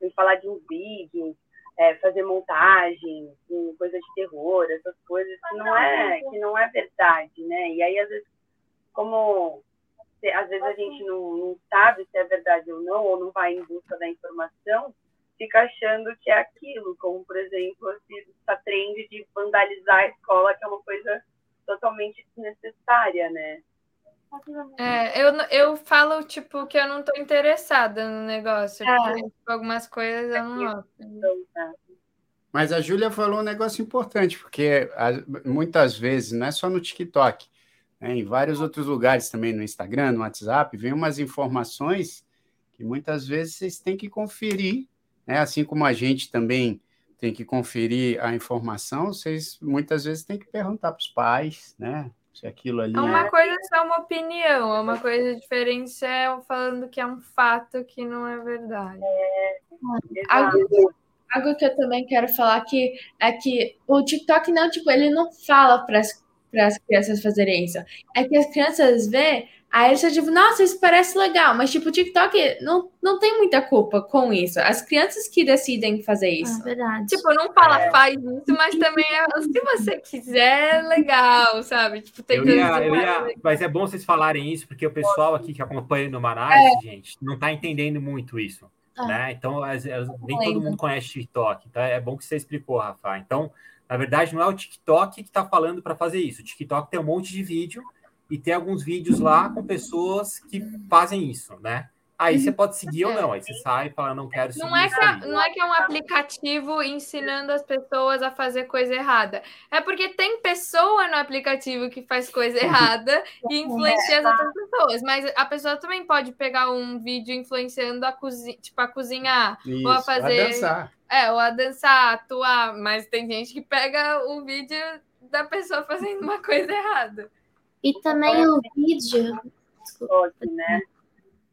vem falar de um vídeo, é, fazer montagem, com coisa de terror, essas coisas que não é, que não é verdade, né? E aí, às vezes, como às vezes a gente não, não sabe se é verdade ou não, ou não vai em busca da informação, fica achando que é aquilo, como, por exemplo, essa trend de vandalizar a escola, que é uma coisa totalmente desnecessária, né? É, eu, eu falo, tipo, que eu não tô interessada no negócio. É. porque, tipo, algumas coisas eu não gosto. Tá. Mas a Júlia falou um negócio importante, porque muitas vezes, não é só no TikTok, né, em vários outros lugares também, no Instagram, no WhatsApp, vem umas informações que muitas vezes vocês têm que conferir, né, assim como a gente também tem que conferir a informação, vocês muitas vezes têm que perguntar para os pais, né, se aquilo ali É uma coisa é só uma opinião, é uma coisa diferente é eu falando que é um fato que não é verdade. Algo, algo que eu também quero falar que é que o TikTok não, tipo, ele não fala para as crianças fazerem isso. É que as crianças vê, aí eles tipo, nossa, isso parece legal, mas tipo, o TikTok não, não tem muita culpa com isso. As crianças que decidem fazer isso. É verdade. Tipo, não fala faz isso, mas também é, se você quiser, é legal, sabe? Tipo, tem Eu ia, eu mais ia, mas é bom vocês falarem isso, porque o pessoal aqui que acompanha no Manais, gente, não está entendendo muito isso. Ah. Né? Então, as- as- nem todo mundo conhece TikTok. Então, é bom que você explicou, Rafa. Então, na verdade, não é o TikTok que está falando para fazer isso. O TikTok tem um monte de vídeo e tem alguns vídeos lá com pessoas que fazem isso, né? Aí você pode seguir ou não. Aí você sai e fala, não quero seguir Não é, que, não é que é um aplicativo ensinando as pessoas a fazer coisa errada. É porque tem pessoa no aplicativo que faz coisa errada e influencia as outras pessoas. Mas a pessoa também pode pegar um vídeo influenciando a cozinha, tipo, a cozinhar, Isso, ou a fazer. dançar. É, ou a dançar, atuar. Mas tem gente que pega o vídeo da pessoa fazendo uma coisa errada. E também o vídeo. Desculpa. TikTok, né?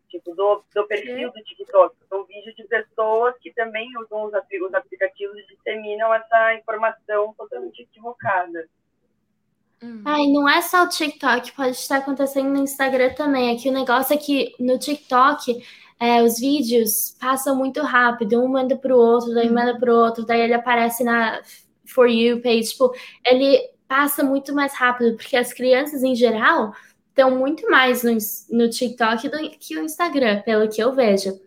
Tipo, do, do perfil do TikTok. São vídeos de pessoas que também usam os, apli- os aplicativos e disseminam essa informação totalmente equivocada. Ai, não é só o TikTok, pode estar acontecendo no Instagram também. Aqui o negócio é que no TikTok é, os vídeos passam muito rápido, um manda pro outro, daí manda pro outro, daí ele aparece na For You page. Tipo, ele passa muito mais rápido, porque as crianças em geral estão muito mais no, no TikTok do que o Instagram, pelo que eu vejo.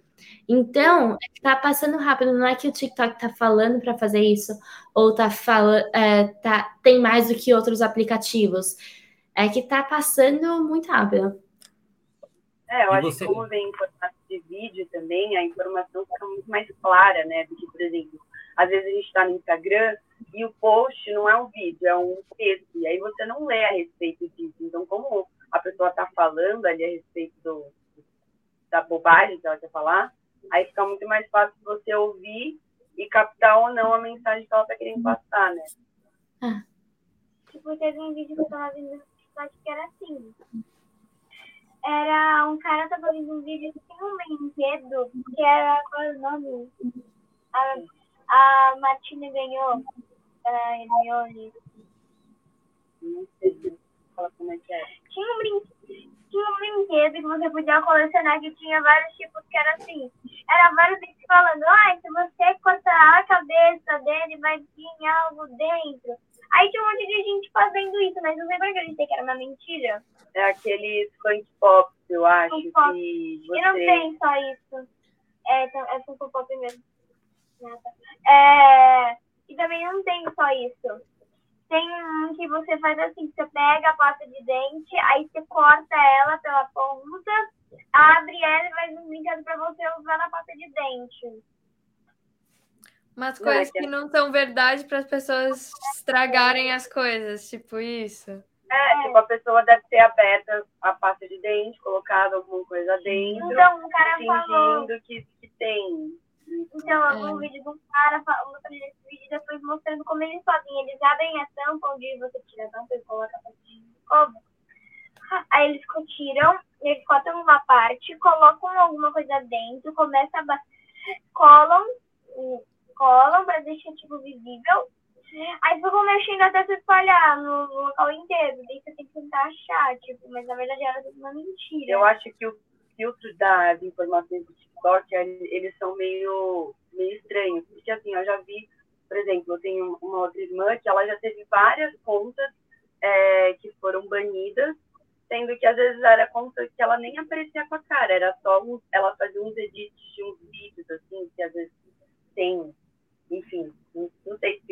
Então, é que tá passando rápido, não é que o TikTok tá falando para fazer isso, ou tá falando, tá, tem mais do que outros aplicativos. É que tá passando muito rápido. É, eu E acho você- que como vem em formato de vídeo também, a informação fica muito mais clara, né? Do que, por exemplo, às vezes a gente está no Instagram e o post não é um vídeo, é um texto, e aí você não lê a respeito disso. Então, como a pessoa está falando ali a respeito do, da bobagem que ela quer falar, aí fica muito mais fácil você ouvir e captar ou não a mensagem que ela está querendo passar, né? Tipo, teve um vídeo que eu tava vendo no TikTok que era assim. Era um cara tava vendo um vídeo que tinha um brinquedo que era qual é o nome? A, a Martina ganhou. A Hermione. Não sei fala como é que é. Tinha um, brin... tinha um brinquedo que você podia colecionar que tinha vários tipos que era assim. Era vários bichos falando, ai, se você cortar a cabeça dele, vai vir algo dentro. Aí tinha um monte de gente fazendo isso, mas não sei que eu acreditei que era uma mentira. É aquele Skunk Pop, eu acho, Skunk Pop. que E não você... tem só isso. É, então, é Funko Pop mesmo. É, e também não tem só isso. Tem um que você faz assim, você pega a pasta de dente, aí você corta ela pela ponta, abre ela e faz um brinquedo pra você usar na pasta de dente. Umas é coisas que- não são verdade para as pessoas estragarem as coisas, tipo isso. É, tipo, a pessoa deve ter aberta a pasta de dente, colocado alguma coisa dentro, Então, o cara falou. fingindo que, que tem. Então, É. algum vídeo de um cara falando pra esse vídeo e depois mostrando como eles fazem. Eles abrem a tampa onde você tira a tampa e coloca a de escova. Aí eles tiram, eles cortam uma parte, colocam alguma coisa dentro, começa a colam, colam pra deixar tipo visível. Aí ficam mexendo até se espalhar no local inteiro. Daí você tem que tentar achar, tipo, mas na verdade era tudo uma mentira. Eu acho que o filtro das informações do TikTok, ele- eles são meio, meio estranhos. Porque, assim, eu já vi, por exemplo, eu tenho uma outra irmã que ela já teve várias contas é, que foram banidas, sendo que às vezes era conta que ela nem aparecia com a cara, era só um, ela fazia uns edits de uns vídeos, assim, que às vezes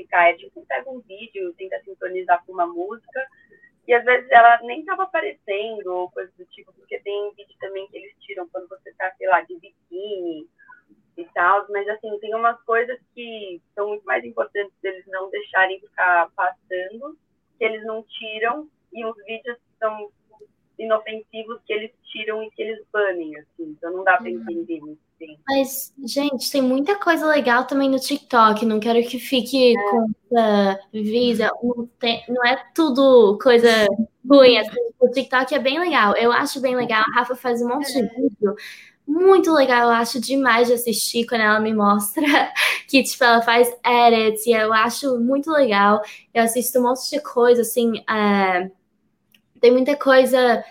identificar. É tipo, pega um vídeo, tenta sintonizar com uma música, e às vezes ela nem estava aparecendo, ou coisa do tipo, porque tem vídeo também que eles tiram quando você tá, sei lá, de biquíni e tal, mas assim, tem umas coisas que são muito mais importantes deles não deixarem ficar passando, que eles não tiram, e os vídeos são inofensivos que eles tiram e que eles banem, assim, então não dá para entender muito bem. Mas, gente, tem muita coisa legal também no TikTok. Não quero que fique com essa visa. Não, tem- não é tudo coisa ruim. Assim, o TikTok é bem legal. Eu acho bem legal. A Rafa faz um monte de vídeo. Muito legal, eu acho demais de assistir quando ela me mostra <laughs> que, tipo, ela faz edits e eu acho muito legal. Eu assisto um monte de coisa, assim, é, tem muita coisa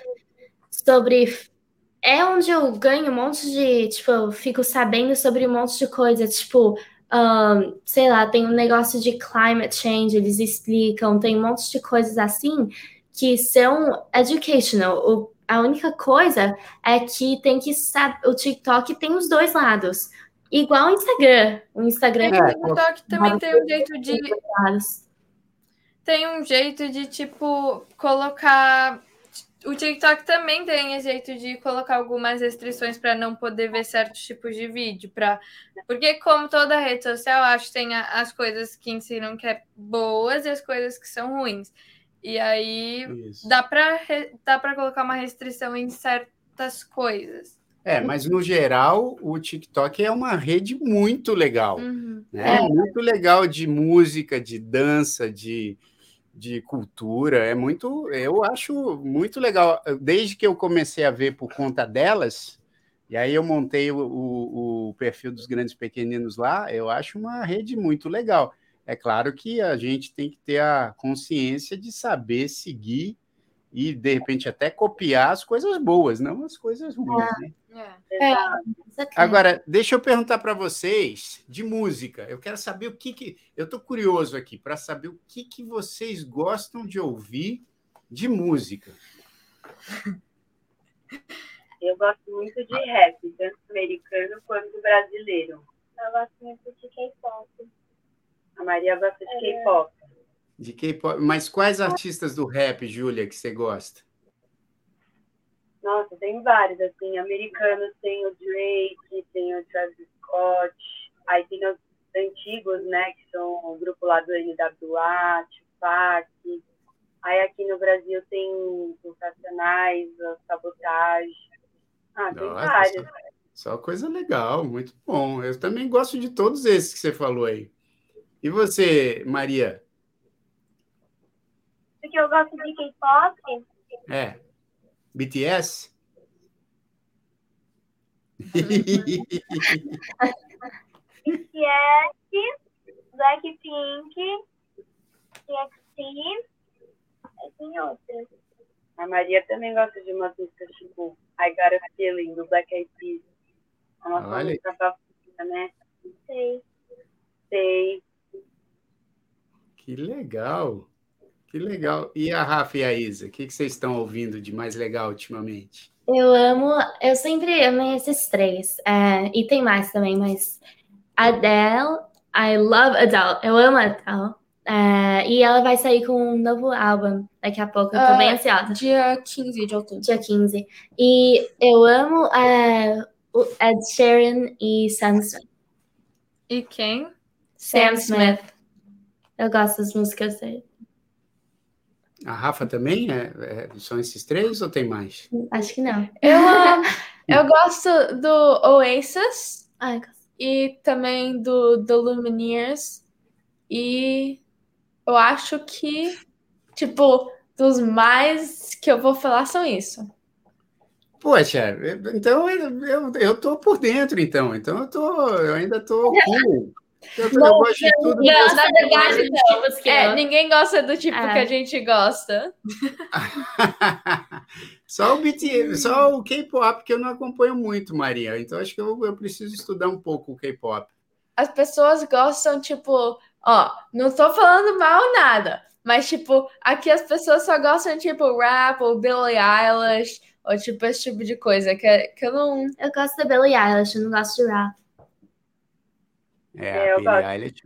sobre é onde eu ganho um monte de, tipo, eu fico sabendo sobre um monte de coisa, tipo, ahn, sei lá, tem um negócio de climate change, eles explicam, tem um monte de coisas assim que são educational. O- a única coisa é que tem que saber, o TikTok tem os dois lados. Igual o Instagram. O Instagram É, o TikTok também tem um jeito de tem um jeito de, tipo, colocar. O TikTok também tem esse jeito de colocar algumas restrições para não poder ver certos tipos de vídeo. Pra... Porque, como toda rede social, acho que tem as coisas que ensinam que é boas e as coisas que são ruins. E aí Isso. dá para dá para colocar uma restrição em certas coisas. É, mas no geral, o TikTok é uma rede muito legal. Uhum. né? Muito legal de música, de dança, de, de cultura. É muito, eu acho muito legal. Desde que eu comecei a ver por conta delas, e aí eu montei o, o, o perfil dos grandes pequeninos lá, eu acho uma rede muito legal. É claro que a gente tem que ter a consciência de saber seguir e, de repente, até copiar as coisas boas, não as coisas ruins. né? É. Aqui. Agora, deixa eu perguntar para vocês de música. Eu quero saber o que que. Eu estou curioso aqui para saber o que que vocês gostam de ouvir de música. Eu gosto muito de rap, tanto americano quanto brasileiro. Eu gosto muito de K-pop. A Maria gosta de K-pop. De K-pop. Mas quais artistas do rap, Júlia, que você gosta? Nossa, tem vários, assim, americanos tem o Drake, tem o Travis Scott, aí tem os antigos, né, que são o grupo lá do NWA, Tupac, aí aqui no Brasil tem os Racionais, os Sabotage, ah, tem Nossa, vários. Só coisa legal, muito bom. Eu também gosto de todos esses que você falou aí. E você, Maria? Porque eu gosto de K-pop. É. BTS? BTS, Blackpink, TXT, e tem outras. A Maria também gosta de umas músicas tipo I Got a Feeling, do Black Eyed Peas. É uma Olha. música favorita, né? Sei. Sei. Que legal. Que legal. E a Rafa e a Isa, o que que vocês estão ouvindo de mais legal ultimamente? Eu amo, eu sempre amei esses três. É, e tem mais também, mas Adele, I love Adele, eu amo Adele. É, e ela vai sair com um novo álbum daqui a pouco, eu tô Ah, bem ansiosa. Dia 15 de outubro. Dia 15. E eu amo é, o Ed Sheeran e Sam Smith. E quem? Sam Smith. Eu gosto das músicas dele. A Rafa também? É, é- são esses três ou tem mais? Acho que não. Eu, <laughs> eu gosto do Oasis Ai, e também do The Lumineers. E eu acho que, tipo, dos mais que eu vou falar são isso. Poxa, então eu, eu, eu tô por dentro, então. Então eu tô, eu ainda tô cool. Eu, Não, gosto de tudo. não, na verdade, não. Música. É, ninguém gosta do tipo É. que a gente gosta. <laughs> só o BT, só o K-pop que eu não acompanho muito, Maria. Então acho que eu, eu preciso estudar um pouco o K-pop. As pessoas gostam, tipo, ó, não tô falando mal nada, mas, tipo, aqui as pessoas só gostam, tipo, rap ou Billie Eilish, ou, tipo, esse tipo de coisa, que, que eu não. Eu gosto da Billie Eilish, eu não gosto de rap. É, É, a eu Billie gosto. Eilish.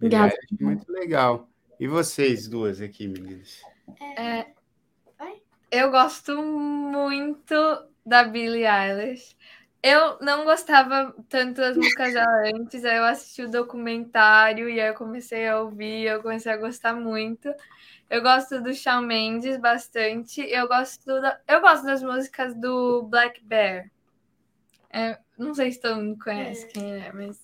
Billie. Eilish, muito legal. E vocês duas aqui, meninas? É, eu gosto muito da Billie Eilish. Eu não gostava tanto das músicas dela <laughs> antes, aí eu assisti o documentário e aí eu comecei a ouvir, eu comecei a gostar muito. Eu gosto do Shawn Mendes bastante. Eu gosto, da- eu gosto das músicas do Black Bear. É, não sei se todo mundo conhece quem é, mas.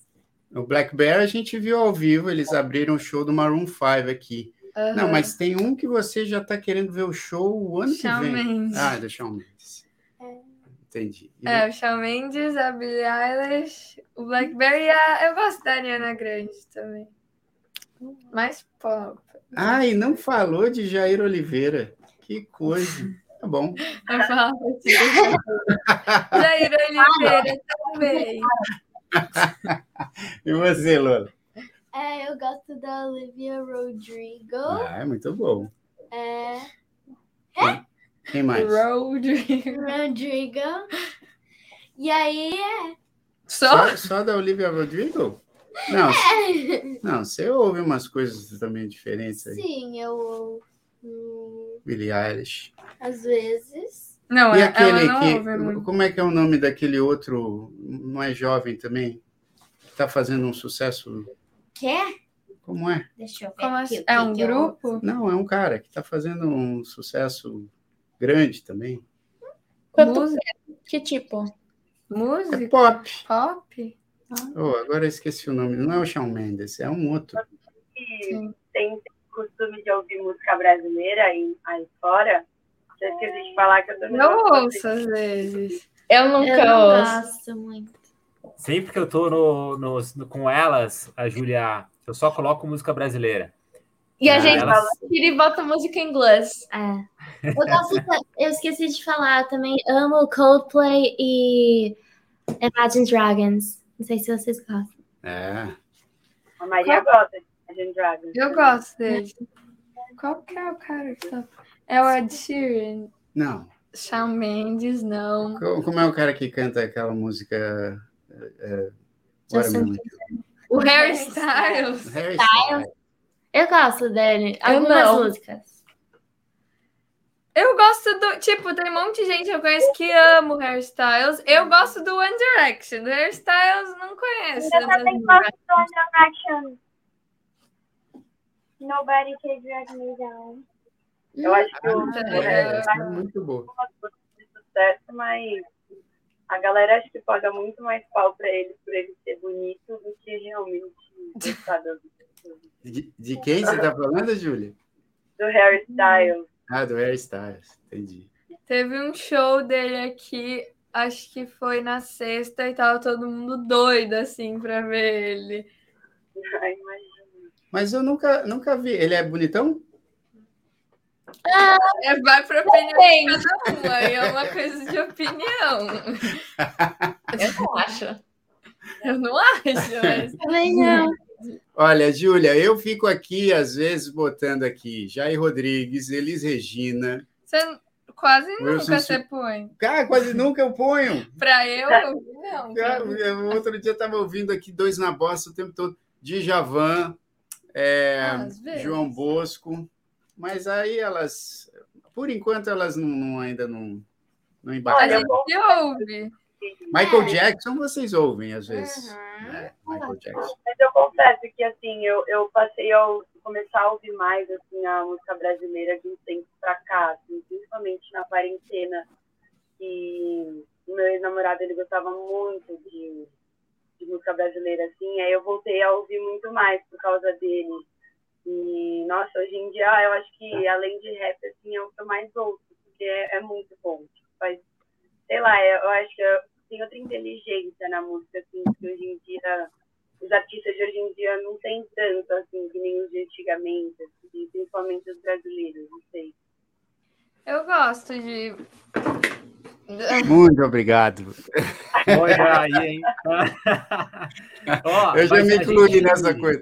O Black Bear a gente viu ao vivo, eles abriram o show do Maroon 5 aqui. Não, aham. mas tem um que você já está querendo ver o show o ano Shawn que vem. Mendes. Ah, do Shawn Mendes. Entendi. E É, o Shawn Mendes, a Billie Eilish, o Black Bear e a... eu gosto da Ariana Grande também. Mais pop. Ah, e não falou de Jair Oliveira. Que coisa. <laughs> Tá bom. Falo assim. Jair Oliveira também. E você, Lola? É, eu gosto da Olivia Rodrigo. Ah, é muito bom. É, Quem mais? Road. Rodrigo. E aí, é. Só? Só, só da Olivia Rodrigo? Não, <laughs> não, você ouve umas coisas também diferentes aí. Sim, eu ouço Billie Eilish. às vezes. Não, E ela aquele não que. Como é que é o nome daquele outro, não é jovem também? Que tá fazendo um sucesso. Quer? Como é? Deixa eu ver. Como aqui o que É um que eu- grupo? Não, é um cara que tá fazendo um sucesso grande também. Quanto- Música? Que tipo? É Música? pop. Pop? Oh, agora eu esqueci o nome. Não é o Shawn Mendes, é um outro. que tem costume de ouvir música brasileira aí, aí fora, já esqueci de falar que eu também Eu gosto ouço às vezes. Eu nunca Eu não ouço. gosto muito. Sempre que eu tô no, no- no- com elas, a Júlia, eu só coloco música brasileira. E a Ah, gente elas- tira e bota música em inglês. É. <laughs> Eu, gosto eu esqueci de falar também. Amo Coldplay e Imagine Dragons. Não sei se vocês gostam. É. A Maria gosta de Imagine Dragons. Eu gosto dele. Qual que é o cara que tá... É o Ed Sheeran. Não. Shawn Mendes, não. Co- Como é o cara que canta aquela música. é, é. O Harry Styles. Harry Styles. Eu gosto dele. Eu Algumas não. músicas. Eu gosto do. Tipo, tem um monte de gente que eu conheço que ama o Harry Styles. Eu gosto do One Direction. Do Harry Styles, não conheço. Eu também gosto do One Direction. Nobody can drag me down. Eu acho que o É, é muito boa. de sucesso, mas a galera acho que paga muito mais pau pra ele por ele ser bonito do que realmente gostar do, De, de quem você tá falando, Júlia? do Harry Styles. Ah, do Harry Styles. Entendi. Teve um show dele aqui, acho que foi na sexta, e tava todo mundo doido, assim, pra ver ele. <laughs> Ai, imagina. Mas eu nunca, nunca vi. Ele é bonitão? É, vai pra opinião de cada um, aí é uma coisa de opinião. Eu não acho. Eu não acho, mas. Também não. Olha, Júlia, eu fico aqui, às vezes, botando aqui Jair Rodrigues, Elis Regina. Você quase Wilson nunca Su- você põe. Cara, quase nunca eu ponho. Pra eu, não. Cara, eu- outro dia estava ouvindo aqui dois na bosta o tempo todo. Djavan, é. João Bosco. Mas aí elas, por enquanto, elas não, não- ainda não, não A embarcaram. gente ouve. Michael Jackson vocês ouvem às vezes. Uhum. né? Michael Jackson. Mas eu confesso que assim, eu, eu passei a ou- começar a ouvir mais assim, a música brasileira de um tempo pra cá, assim, principalmente na quarentena. E o meu ex-namorado ele gostava muito de, de música brasileira, assim, aí eu voltei a ouvir muito mais por causa dele. E, nossa, hoje em dia eu acho que além de rap, assim, é o que eu mais ouço, porque é, é muito bom. Faz, sei lá, eu acho que tem outra inteligência na música, assim, que hoje em dia os artistas de hoje em dia não tem tanto, assim, que nem os de antigamente, assim, principalmente os brasileiros, não sei. Eu gosto de. Muito obrigado. Olha aí, hein? <laughs> Ó, Eu já me incluí gente- nessa coisa.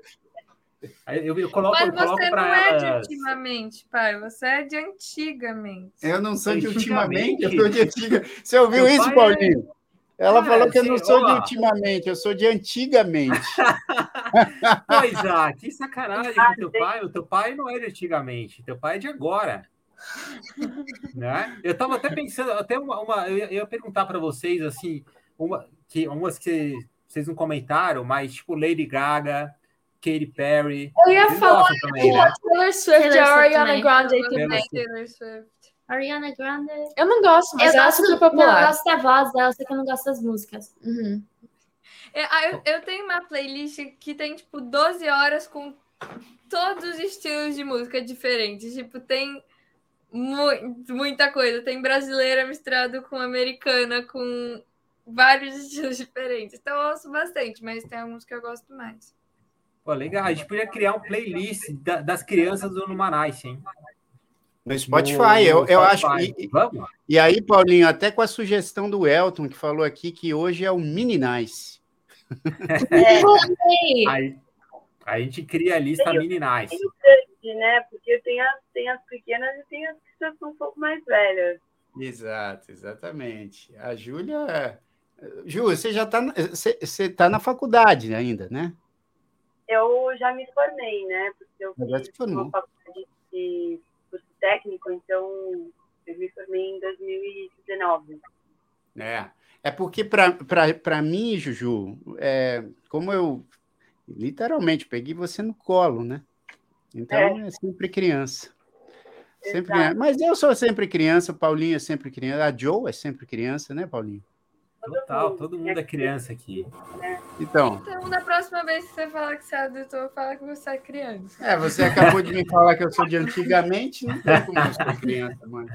Eu, eu coloco, Mas eu coloco você pra não é de elas. ultimamente, pai. Você é de antigamente. Eu não sou de ultimamente, eu sou de antiga. Você ouviu Meu isso, é- Paulinho? Ela Ah, falou que eu não sou de ultimamente, eu sou de antigamente. <laughs> Pois ah, que sacanagem com teu pai. O teu pai não é de antigamente, teu pai é de agora. Né? Eu tava até pensando, até uma, uma- eu ia- eu ia perguntar para vocês assim, uma que umas que vocês não comentaram, mas tipo Lady Gaga, Katy Perry. Eu ia falar também, né? Taylor Swift Taylor Ariana. Grande também. Taylor Swift. Ariana Grande. Eu não gosto, mas eu ela é gosto, super não, eu popular. gosto da voz dela, só que eu não gosto das músicas. Uhum. É, ah, eu, eu tenho uma playlist que tem, tipo, 12 horas com todos os estilos de música diferentes. Tipo, tem mu- muita coisa. Tem brasileira misturado com americana, com vários <laughs> estilos diferentes. Então eu ouço bastante, mas tem alguns que eu gosto mais. Pô, legal, a gente podia criar um playlist da- das crianças do Numanice, hein? No Spotify, eu, eu acho. Spotify. E, Vamos? e aí, Paulinho, até com a sugestão do Elton, que falou aqui que hoje é o Mini Nice. <laughs> Aí a gente cria a lista Mini Nice. Tem o grande, né? Porque tem as, tem as pequenas e tem as que já são um pouco mais velhas. Exato, exatamente. A Júlia. Ju, você já está você, você tá na faculdade ainda, né? Eu já me formei, né? Porque eu Já se fiz formou. uma faculdade de curso técnico, então eu me formei em 2019. É, é porque para mim, Juju, é, como eu literalmente peguei você no colo, né? Então é, É. sempre criança. Sempre criança. Mas eu sou sempre criança, o Paulinho é sempre criança, a Joe é sempre criança, né, Paulinho? Total, todo mundo é criança aqui. Então, Então, da próxima vez que você falar que você é adulto, eu vou falar que você é criança. é, você acabou de me falar que eu sou de antigamente, não tem como eu ser criança, mano.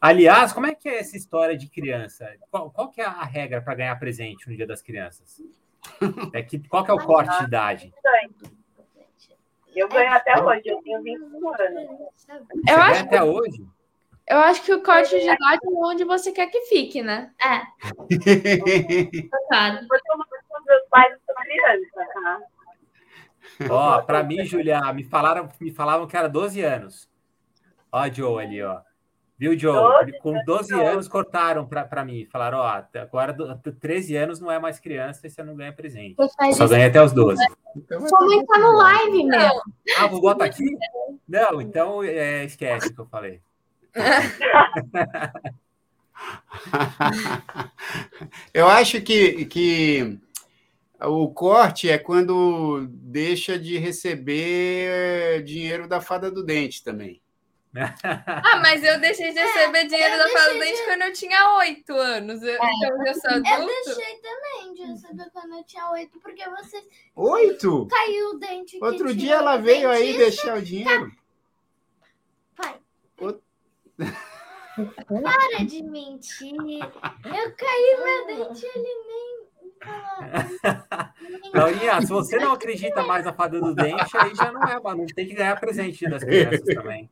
Aliás, como é que é essa história de criança? Qual, qual que é a regra para ganhar presente no Dia das Crianças? É que, qual que é o corte de idade? Eu ganho até hoje, eu tenho 25 anos. Você Eu ganha acho, até hoje? eu acho que o corte de idade é onde você quer que fique, né? é, claro. Eu tô com meus pais criança, tá? Ó, para mim, Julia, me falaram, me falavam que era 12 anos. Ó, a Joe ali, ó. Viu, Joe? 12 Com 12 anos cortaram para mim. Falaram, ó, agora do- 13 anos não é mais criança e você não ganha presente. Só isso. ganha até os 12. Então, Sua mãe tá no live, meu. Ah, vou botar aqui? Não, então é, esquece o que eu falei. Eu acho que, que o corte é quando deixa de receber dinheiro da fada do dente também. <laughs> Ah, mas eu deixei de receber dinheiro eu da Fala deixei Dente quando eu tinha oito anos. Eu- Então eu sou Eu adulto. deixei também de receber quando eu tinha oito, porque você Oito? caiu o dente. Outro dia ela veio aí deixar o dinheiro. Pai. Outro- Para de mentir. Eu caí meu dente e ele nem. Laurinha, se você não acredita mais na fada do dente, aí já não é, não tem que ganhar presente das crianças também.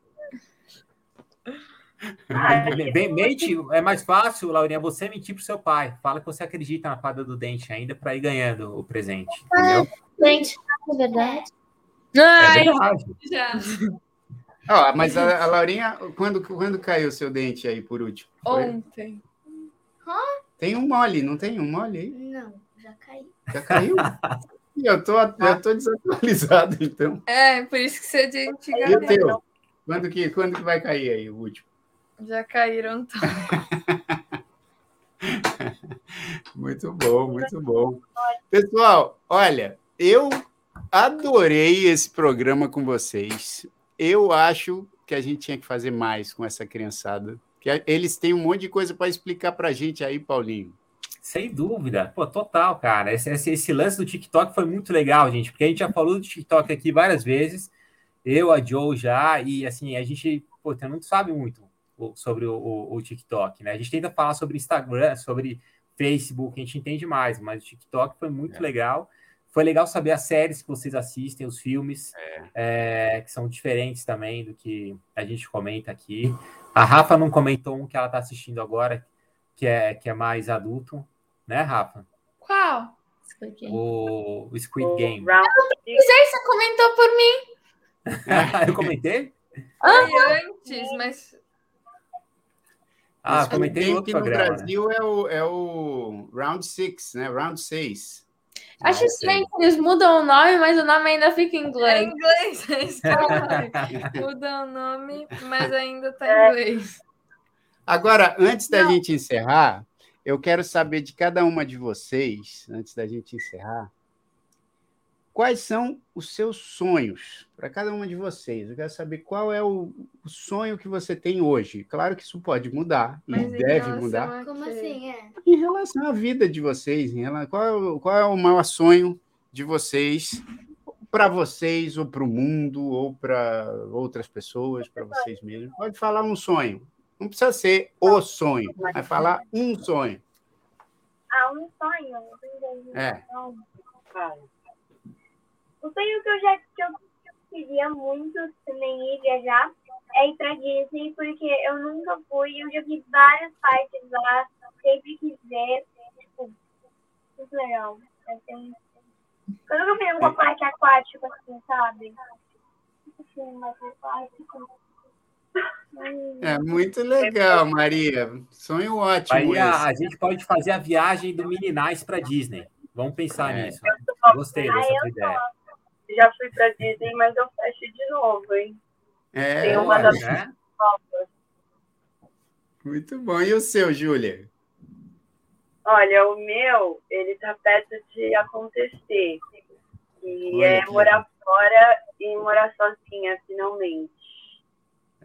Bem, mente, é mais fácil, Laurinha, você mentir pro seu pai. Fala que você acredita na fada do dente ainda para ir ganhando o presente. Entendeu? Gente, é verdade. É Ai, verdade. <laughs> mas a, a Laurinha, quando, quando caiu o seu dente aí por último? Foi? Ontem. Tem um mole, não tem um mole aí? Não, já caí. Já caiu? <laughs> Eu, tô, eu tô desatualizado, então. É, por isso que você é de E o antigamente. teu? Quando que, quando que vai cair aí o último? Já caíram todos. <laughs> Muito bom, muito bom. Pessoal, olha, eu adorei esse programa com vocês. Eu acho que a gente tinha que fazer mais com essa criançada. Que eles têm um monte de coisa para explicar para a gente aí, Paulinho. Sem dúvida. Pô, total, cara. Esse, esse, esse lance do TikTok foi muito legal, gente, porque a gente já falou do TikTok aqui várias vezes. Eu, a Joe já, e assim, a gente, pô, você não sabe muito sobre o, o- o TikTok, né? A gente tenta falar sobre Instagram, sobre Facebook, a gente entende mais, mas o TikTok foi muito É. legal. Foi legal saber as séries que vocês assistem, os filmes, é, que são diferentes também do que a gente comenta aqui. A Rafa não comentou um que ela está assistindo agora, que é, que é mais adulto, né, Rafa? Qual? O, o Squid o Game. Round Six, Você comentou por mim. <laughs> Eu comentei? Foi antes, mas Ah, Esse comentei no outro que no programa. né? Brasil é, o, é o Round 6, né? Round 6. Acho estranho que eles mudam o nome, mas o nome ainda fica em É inglês. inglês, é isso que eu falei. <laughs> Muda o nome, mas ainda tá É. em inglês. Agora, antes da gente encerrar, eu quero saber de cada uma de vocês, antes da gente encerrar, quais são os seus sonhos para cada uma de vocês. Eu quero saber qual é o, o sonho que você tem hoje. Claro que isso pode mudar e Mas em deve mudar. a Como assim? É. Em relação à vida de vocês, em relação, qual, é o, qual é o maior sonho de vocês para vocês, ou para o mundo, ou para outras pessoas, para vocês mesmos? Pode falar um sonho. Não precisa ser o sonho, vai falar um sonho. Ah, um sonho. É. O sonho que eu já que eu queria muito também ir viajar é ir pra Disney, porque eu nunca fui, eu já vi várias partes lá, sempre quis ver. Tipo, muito legal. Eu, eu nunca fui num parque aquático assim, sabe? Assim. Hum. <laughs> É muito legal, Maria. Sonho ótimo Maria, esse. a gente pode fazer a viagem do Mini Nice para Disney. Vamos pensar É. nisso. Gostei dessa eu ideia. Já fui pra Disney, mas eu fecho de novo, hein? É, Tem uma das- Né? muito bom. E o seu, Júlia? Olha, o meu, ele tá perto de acontecer. E Olha é que morar fora e morar sozinha, finalmente.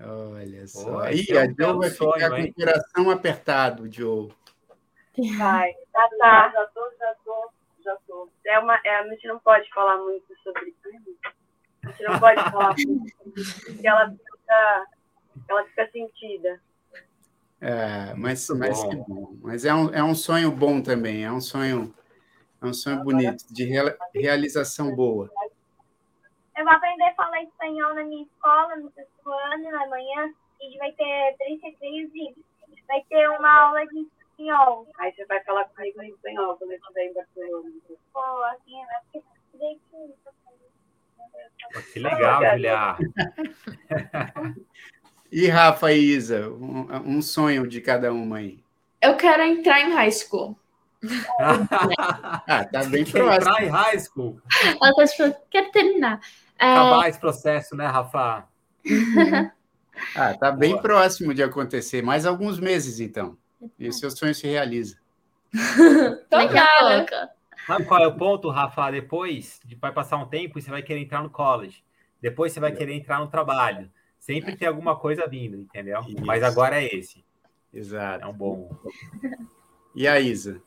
Olha só. Esse é a belo vai sonho, ficar com o coração apertado, Joe. Vai. Tá, tá. Já tô, já tô, já tô. É uma, é, a gente não pode falar muito sobre A gente não pode falar muito sobre isso, porque ela fica, ela fica sentida. É, mas, mas que bom. Mas é um, é um sonho bom também, é um sonho, é um sonho bonito, de rea- realização boa. Eu vou aprender a falar espanhol na minha escola, no sexto ano, amanhã. A gente vai ter três recreios e vai ter uma aula de espanhol. Aí você vai falar comigo em espanhol quando eu estiver em Barcelona. Pô, assim, direitinho. Pô, Que legal, Julia. <laughs> E Rafa e Isa, um, um sonho de cada uma aí. Eu quero entrar em high school. Ah, tá bem Quer próximo. entrar em high school. Ela tá tipo, quero terminar. É, Acabar esse processo, né, Rafa? <laughs> Ah, tá bem Boa. próximo de acontecer. Mais alguns meses, então. E o seu sonho se realiza. daqui a Tomara. pouco. Sabe qual é o ponto, Rafa? Depois de- vai passar um tempo e você vai querer entrar no college. Depois você vai querer entrar no trabalho. Sempre tem alguma coisa vindo, entendeu? Mas Isso. agora é esse. É Exato. um bom. <laughs> E a Isa?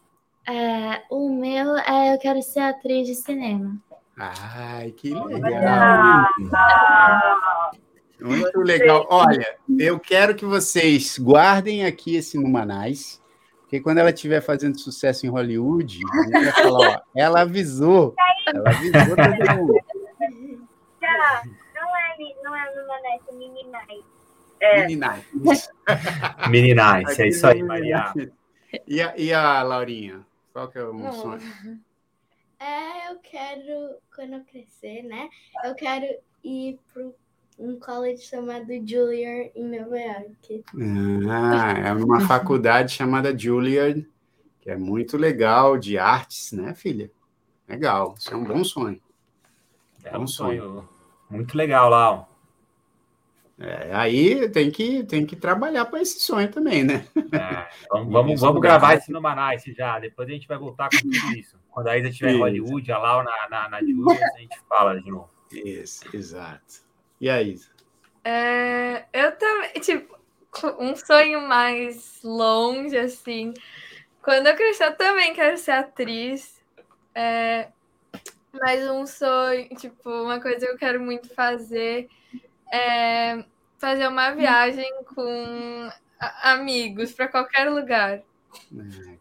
É, o meu é eu quero ser atriz de cinema. Ai, que legal. Ah, Muito legal. Olha, eu quero que vocês guardem aqui esse Numanais, porque quando ela estiver fazendo sucesso em Hollywood, a gente vai falar, ó, ela avisou. Ela avisou todo mundo. Já, não é, não é no Manete, é Mini Night. é, Meninais. Mini Nice, é isso aí, Maria. E a, e a Laurinha? Qual que é o Não. sonho? É, eu quero, quando eu crescer, né? Eu quero ir para um college chamado Juilliard em Nova York. Ah, é uma <laughs> faculdade chamada Juilliard, que é muito legal, de artes, né, filha? Legal, isso é um bom sonho. É um sonho muito legal lá. ó. É, aí tem que, tem que trabalhar para esse sonho também, né? É, <laughs> vamos, vamos, Isso, vamos gravar esse no Manice já. Depois a gente vai voltar com tudo isso. Quando a Isa estiver em. Hollywood, a Lau na, na, na Julius, a gente fala de novo. Isso, exato. E aí? É, eu também, tipo, um sonho mais longe, assim. Quando eu crescer, eu também quero ser atriz. É, mas um sonho, tipo, uma coisa que eu quero muito fazer é fazer uma viagem com a- amigos para qualquer lugar,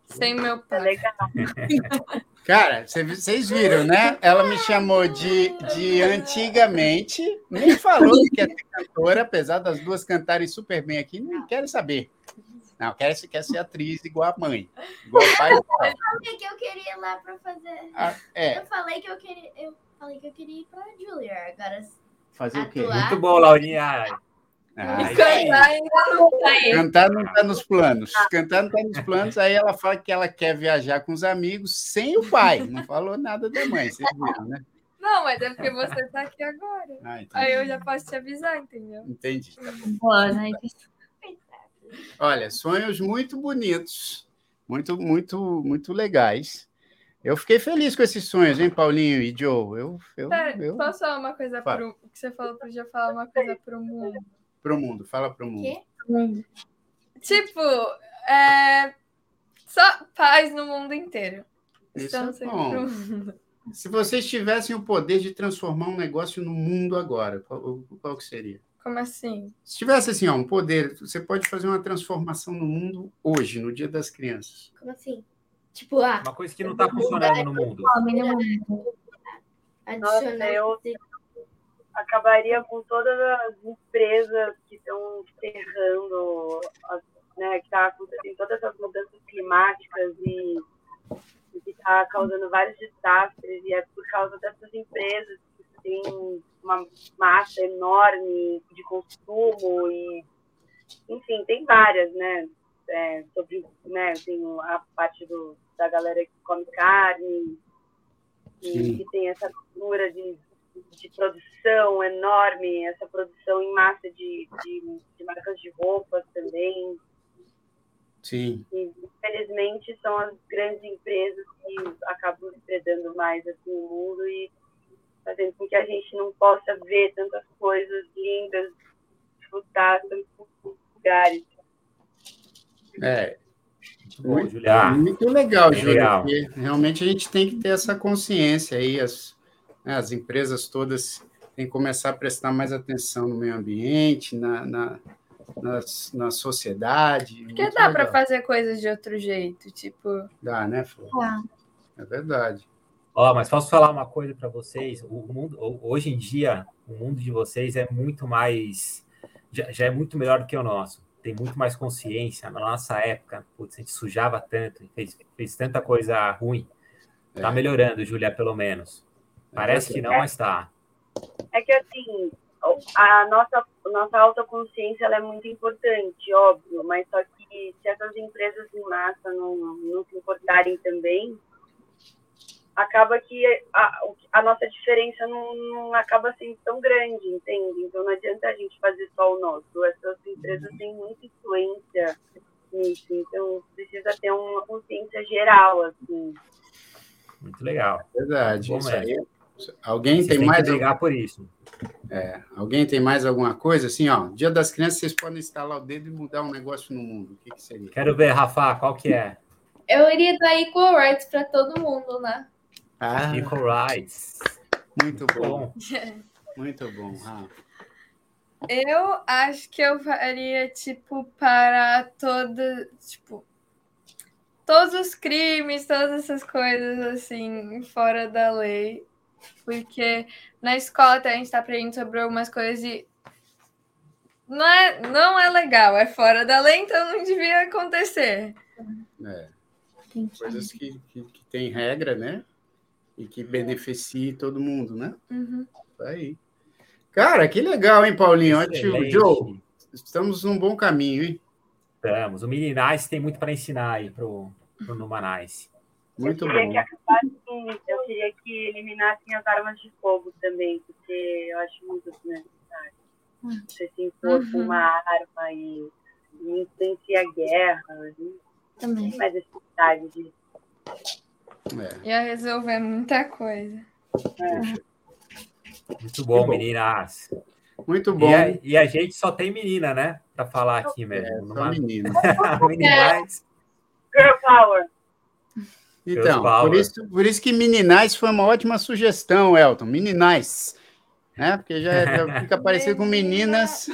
sem meu é pai. legal. <laughs> Cara, cê- vocês viram, né? Ela me chamou de, de antigamente, nem falou que quer ser cantora, apesar das duas cantarem super bem aqui, não quero saber. Não, quer, quer ser atriz igual a mãe, igual o pai. e pai. O que que eu queria ir lá para fazer? Ah, é, Eu falei que eu queria, eu falei que eu queria ir para Juilliard. Agora fazer o quê? Atuar. Muito bom, Laurinha. Ah, E isso cantar ainda não tá. Cantar não está nos planos. Cantar não está nos planos. Aí ela fala que ela quer viajar com os amigos sem o pai. Não falou nada da mãe, vocês viram, né? Não, mas é porque você tá aqui agora. Ah. Aí eu já posso te avisar, entendeu? Entendi. Boa, né? Olha, sonhos muito bonitos, muito, muito, muito legais. Eu fiquei feliz com esses sonhos, hein, Paulinho e Joe? Eu, eu, Pera, eu posso falar uma coisa Fala. pro. Que você falou já falar uma coisa pro mundo. Pro mundo, fala pro mundo. Quê? Tipo, é. Só paz no mundo inteiro. Isso Então, é bom. pro mundo. Se vocês tivessem o poder de transformar um negócio no mundo agora, qual, qual que seria? Como assim? Se tivesse assim, ó, um poder, você pode fazer uma transformação no mundo hoje, no Dia das Crianças. Como assim? Tipo, ah, Uma coisa que não está funcionando no mundo. Nossa, eu adicionar. Acabaria com todas as empresas que estão ferrando, né, que está acontecendo todas essas mudanças climáticas e, e que está causando vários desastres, e é por causa dessas empresas que tem uma massa enorme de consumo e enfim, tem várias, né? É, sobre, né, tem a parte do, da galera que come carne, Sim. e que tem essa cultura de, de produção enorme, essa produção em massa de, de, de marcas de roupas também. Sim. E, infelizmente, são as grandes empresas que acabam depredando mais assim, o mundo e fazendo com que a gente não possa ver tantas coisas lindas, desfrutar tantos lugares. É, Muito bom, muito, Julia. muito legal, porque Realmente a gente tem que ter essa consciência aí, as, né, as empresas todas têm que começar a prestar mais atenção no meio ambiente, na, na, na, na sociedade. Porque dá legal. fazer coisas de outro jeito, tipo. Dá, né, Flor? É verdade. Ó, mas posso falar uma coisa para vocês? O mundo, ho- hoje em dia, o mundo de vocês é muito mais, já, já é muito melhor do que o nosso. Tem muito mais consciência. Na nossa época, putz, a gente sujava tanto, fez, fez tanta coisa ruim. Tá É. melhorando, Julia, pelo menos. Parece que não, mas tá. É que assim, a nossa, nossa autoconsciência ela é muito importante, óbvio, mas só que se essas empresas em massa não, não se importarem também, acaba que a, a nossa diferença não, não acaba sendo tão grande, entende? Então não adianta a gente fazer só o nosso. Essas empresas têm muita influência nisso, então precisa ter uma consciência geral, assim. Muito legal. Verdade. Bom Isso mesmo. aí. Alguém Vocês tem mais? que brigar por isso. É, alguém tem mais alguma coisa? Assim, ó, Dia das Crianças, vocês podem instalar o dedo e mudar um negócio no mundo. O que, que seria? Quero ver, Rafa, qual que é? Eu iria dar equal rights pra todo mundo, né? Ah, Equal Rights. muito bom. Bom, Muito bom, Rafa. Eu acho que eu faria, tipo, para toda, tipo, todos os crimes, todas essas coisas, assim, fora da lei. Porque na escola até a gente tá aprendendo sobre algumas coisas e não é, não é legal, é fora da lei, então não devia acontecer. É, coisas que, que, que tem regra, né? E que beneficie todo mundo, né? Uhum. Aí. Cara, que legal, hein, Paulinho? Ótimo. excelente. Joe, estamos num bom caminho, hein? Estamos. O Mininais tem muito para ensinar aí pro, pro Numanais. Muito eu queria bom. que acabassem, eu queria que eliminassem as armas de fogo também, porque eu acho muito desnecessário. Você se impor com Uhum. uma arma e, e influencia a guerra, não Também. tem mais necessidade disso. É. Ia resolver muita coisa. Muito bom, bom. meninas. Muito bom. E a, e a gente só tem menina, né? Para falar aqui mesmo. É, só Numa... menino. <laughs> Meninais. Girl power! Então, por isso, por isso que Meninais foi uma ótima sugestão, Elton. Meninais. Né? Porque já, já <laughs> fica parecido com meninas.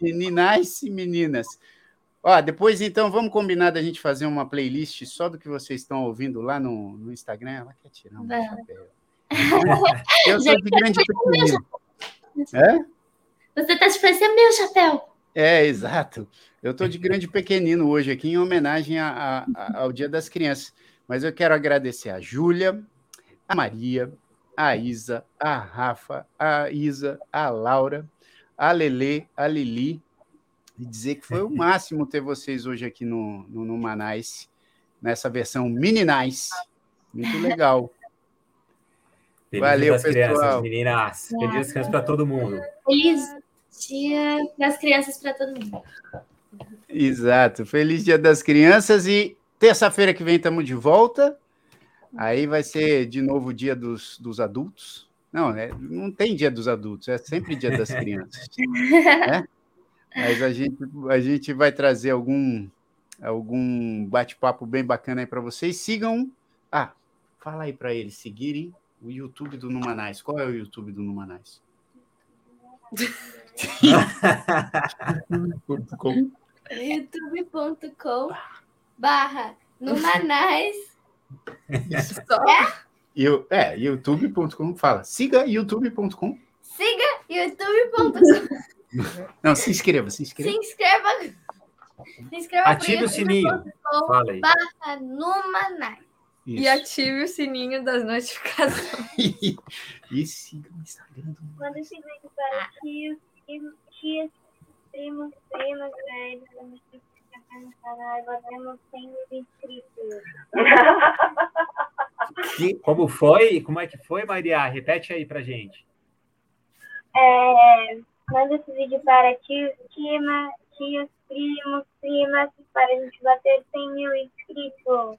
Meninais <laughs> e meninas. Ó, depois, então, vamos combinar da gente fazer uma playlist só do que vocês estão ouvindo lá no, no Instagram. Ela quer tirar um Vamos. chapéu. Eu sou de grande pequenino. É? Você tá te parecendo meu chapéu. É, exato. Eu estou de grande pequenino hoje aqui em homenagem a- a- ao Dia das Crianças. Mas eu quero agradecer a Júlia, a Maria, a Isa, a Rafa, a Isa, a Laura, a Lelê, a Lili, e dizer que foi o <laughs> máximo ter vocês hoje aqui no, no, no Manais, nessa versão mini nice. Muito legal. <laughs> Feliz Valeu, dia das pessoal. crianças, meninas. Feliz dia das crianças para todo mundo. Feliz dia das crianças para todo mundo. Exato. Feliz Dia das Crianças e terça-feira que vem estamos de volta. Aí vai ser de novo o dia dos, dos adultos. Não, né? não tem dia dos adultos, é sempre dia das <laughs> crianças. né? Mas a gente, a gente vai trazer algum, algum bate-papo bem bacana aí para vocês. Sigam. Ah, fala aí para eles seguirem o YouTube do Numanais. Qual é o YouTube do Numanais? <laughs> <laughs> youtube.com barra Numanais. <laughs> Só. Eu, é, youtube.com. Fala, siga youtube.com. Siga youtube.com. <laughs> Não, se inscreva, se Se inscreva. inscreva. Se inscreva Ative o sininho. Fala aí. barra Numanais. E Isso. ative o sininho das notificações. <laughs> e siga o Instagram do Manda esse vídeo para tios, tios, primos, primas, velhos, vamos se inscrever no canal batemos 100 mil inscritos. Como foi? Como é que foi, Maria? Repete aí pra gente. É, manda esse vídeo para tios, tima, tios, primos, primas, para a gente bater 100 mil inscritos.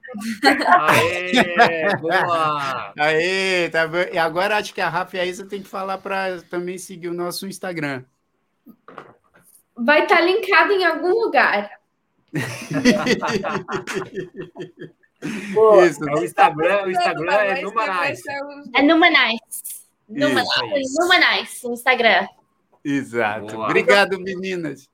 Aê, boa! Aê, tá bom. E agora acho que a Rafa e a Isa tem que falar para também seguir o nosso Instagram. Vai estar linkado em algum lugar. Pô, <laughs> Isso. o Instagram, o Instagram é Numanais. É Numanais. Numanais, no Instagram. Exato. Boa. Obrigado, meninas.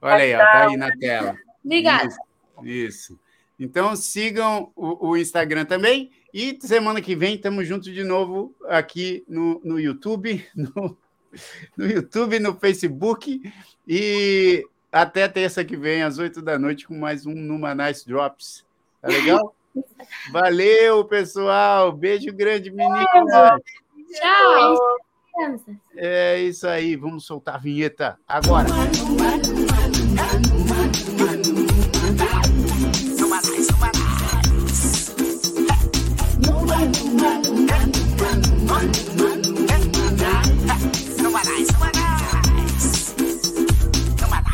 Olha aí, ó, tá aí na tela. Obrigada. Isso. Isso. Então sigam o, o Instagram também. E semana que vem estamos juntos de novo aqui no, no YouTube, <laughs> no, no YouTube, no Facebook. E até terça que vem, às oito da noite, com mais um Numa Nice Drops. Tá legal? <laughs> Valeu, pessoal. Beijo grande, meninas. Tchau. É isso aí. Vamos soltar a vinheta agora.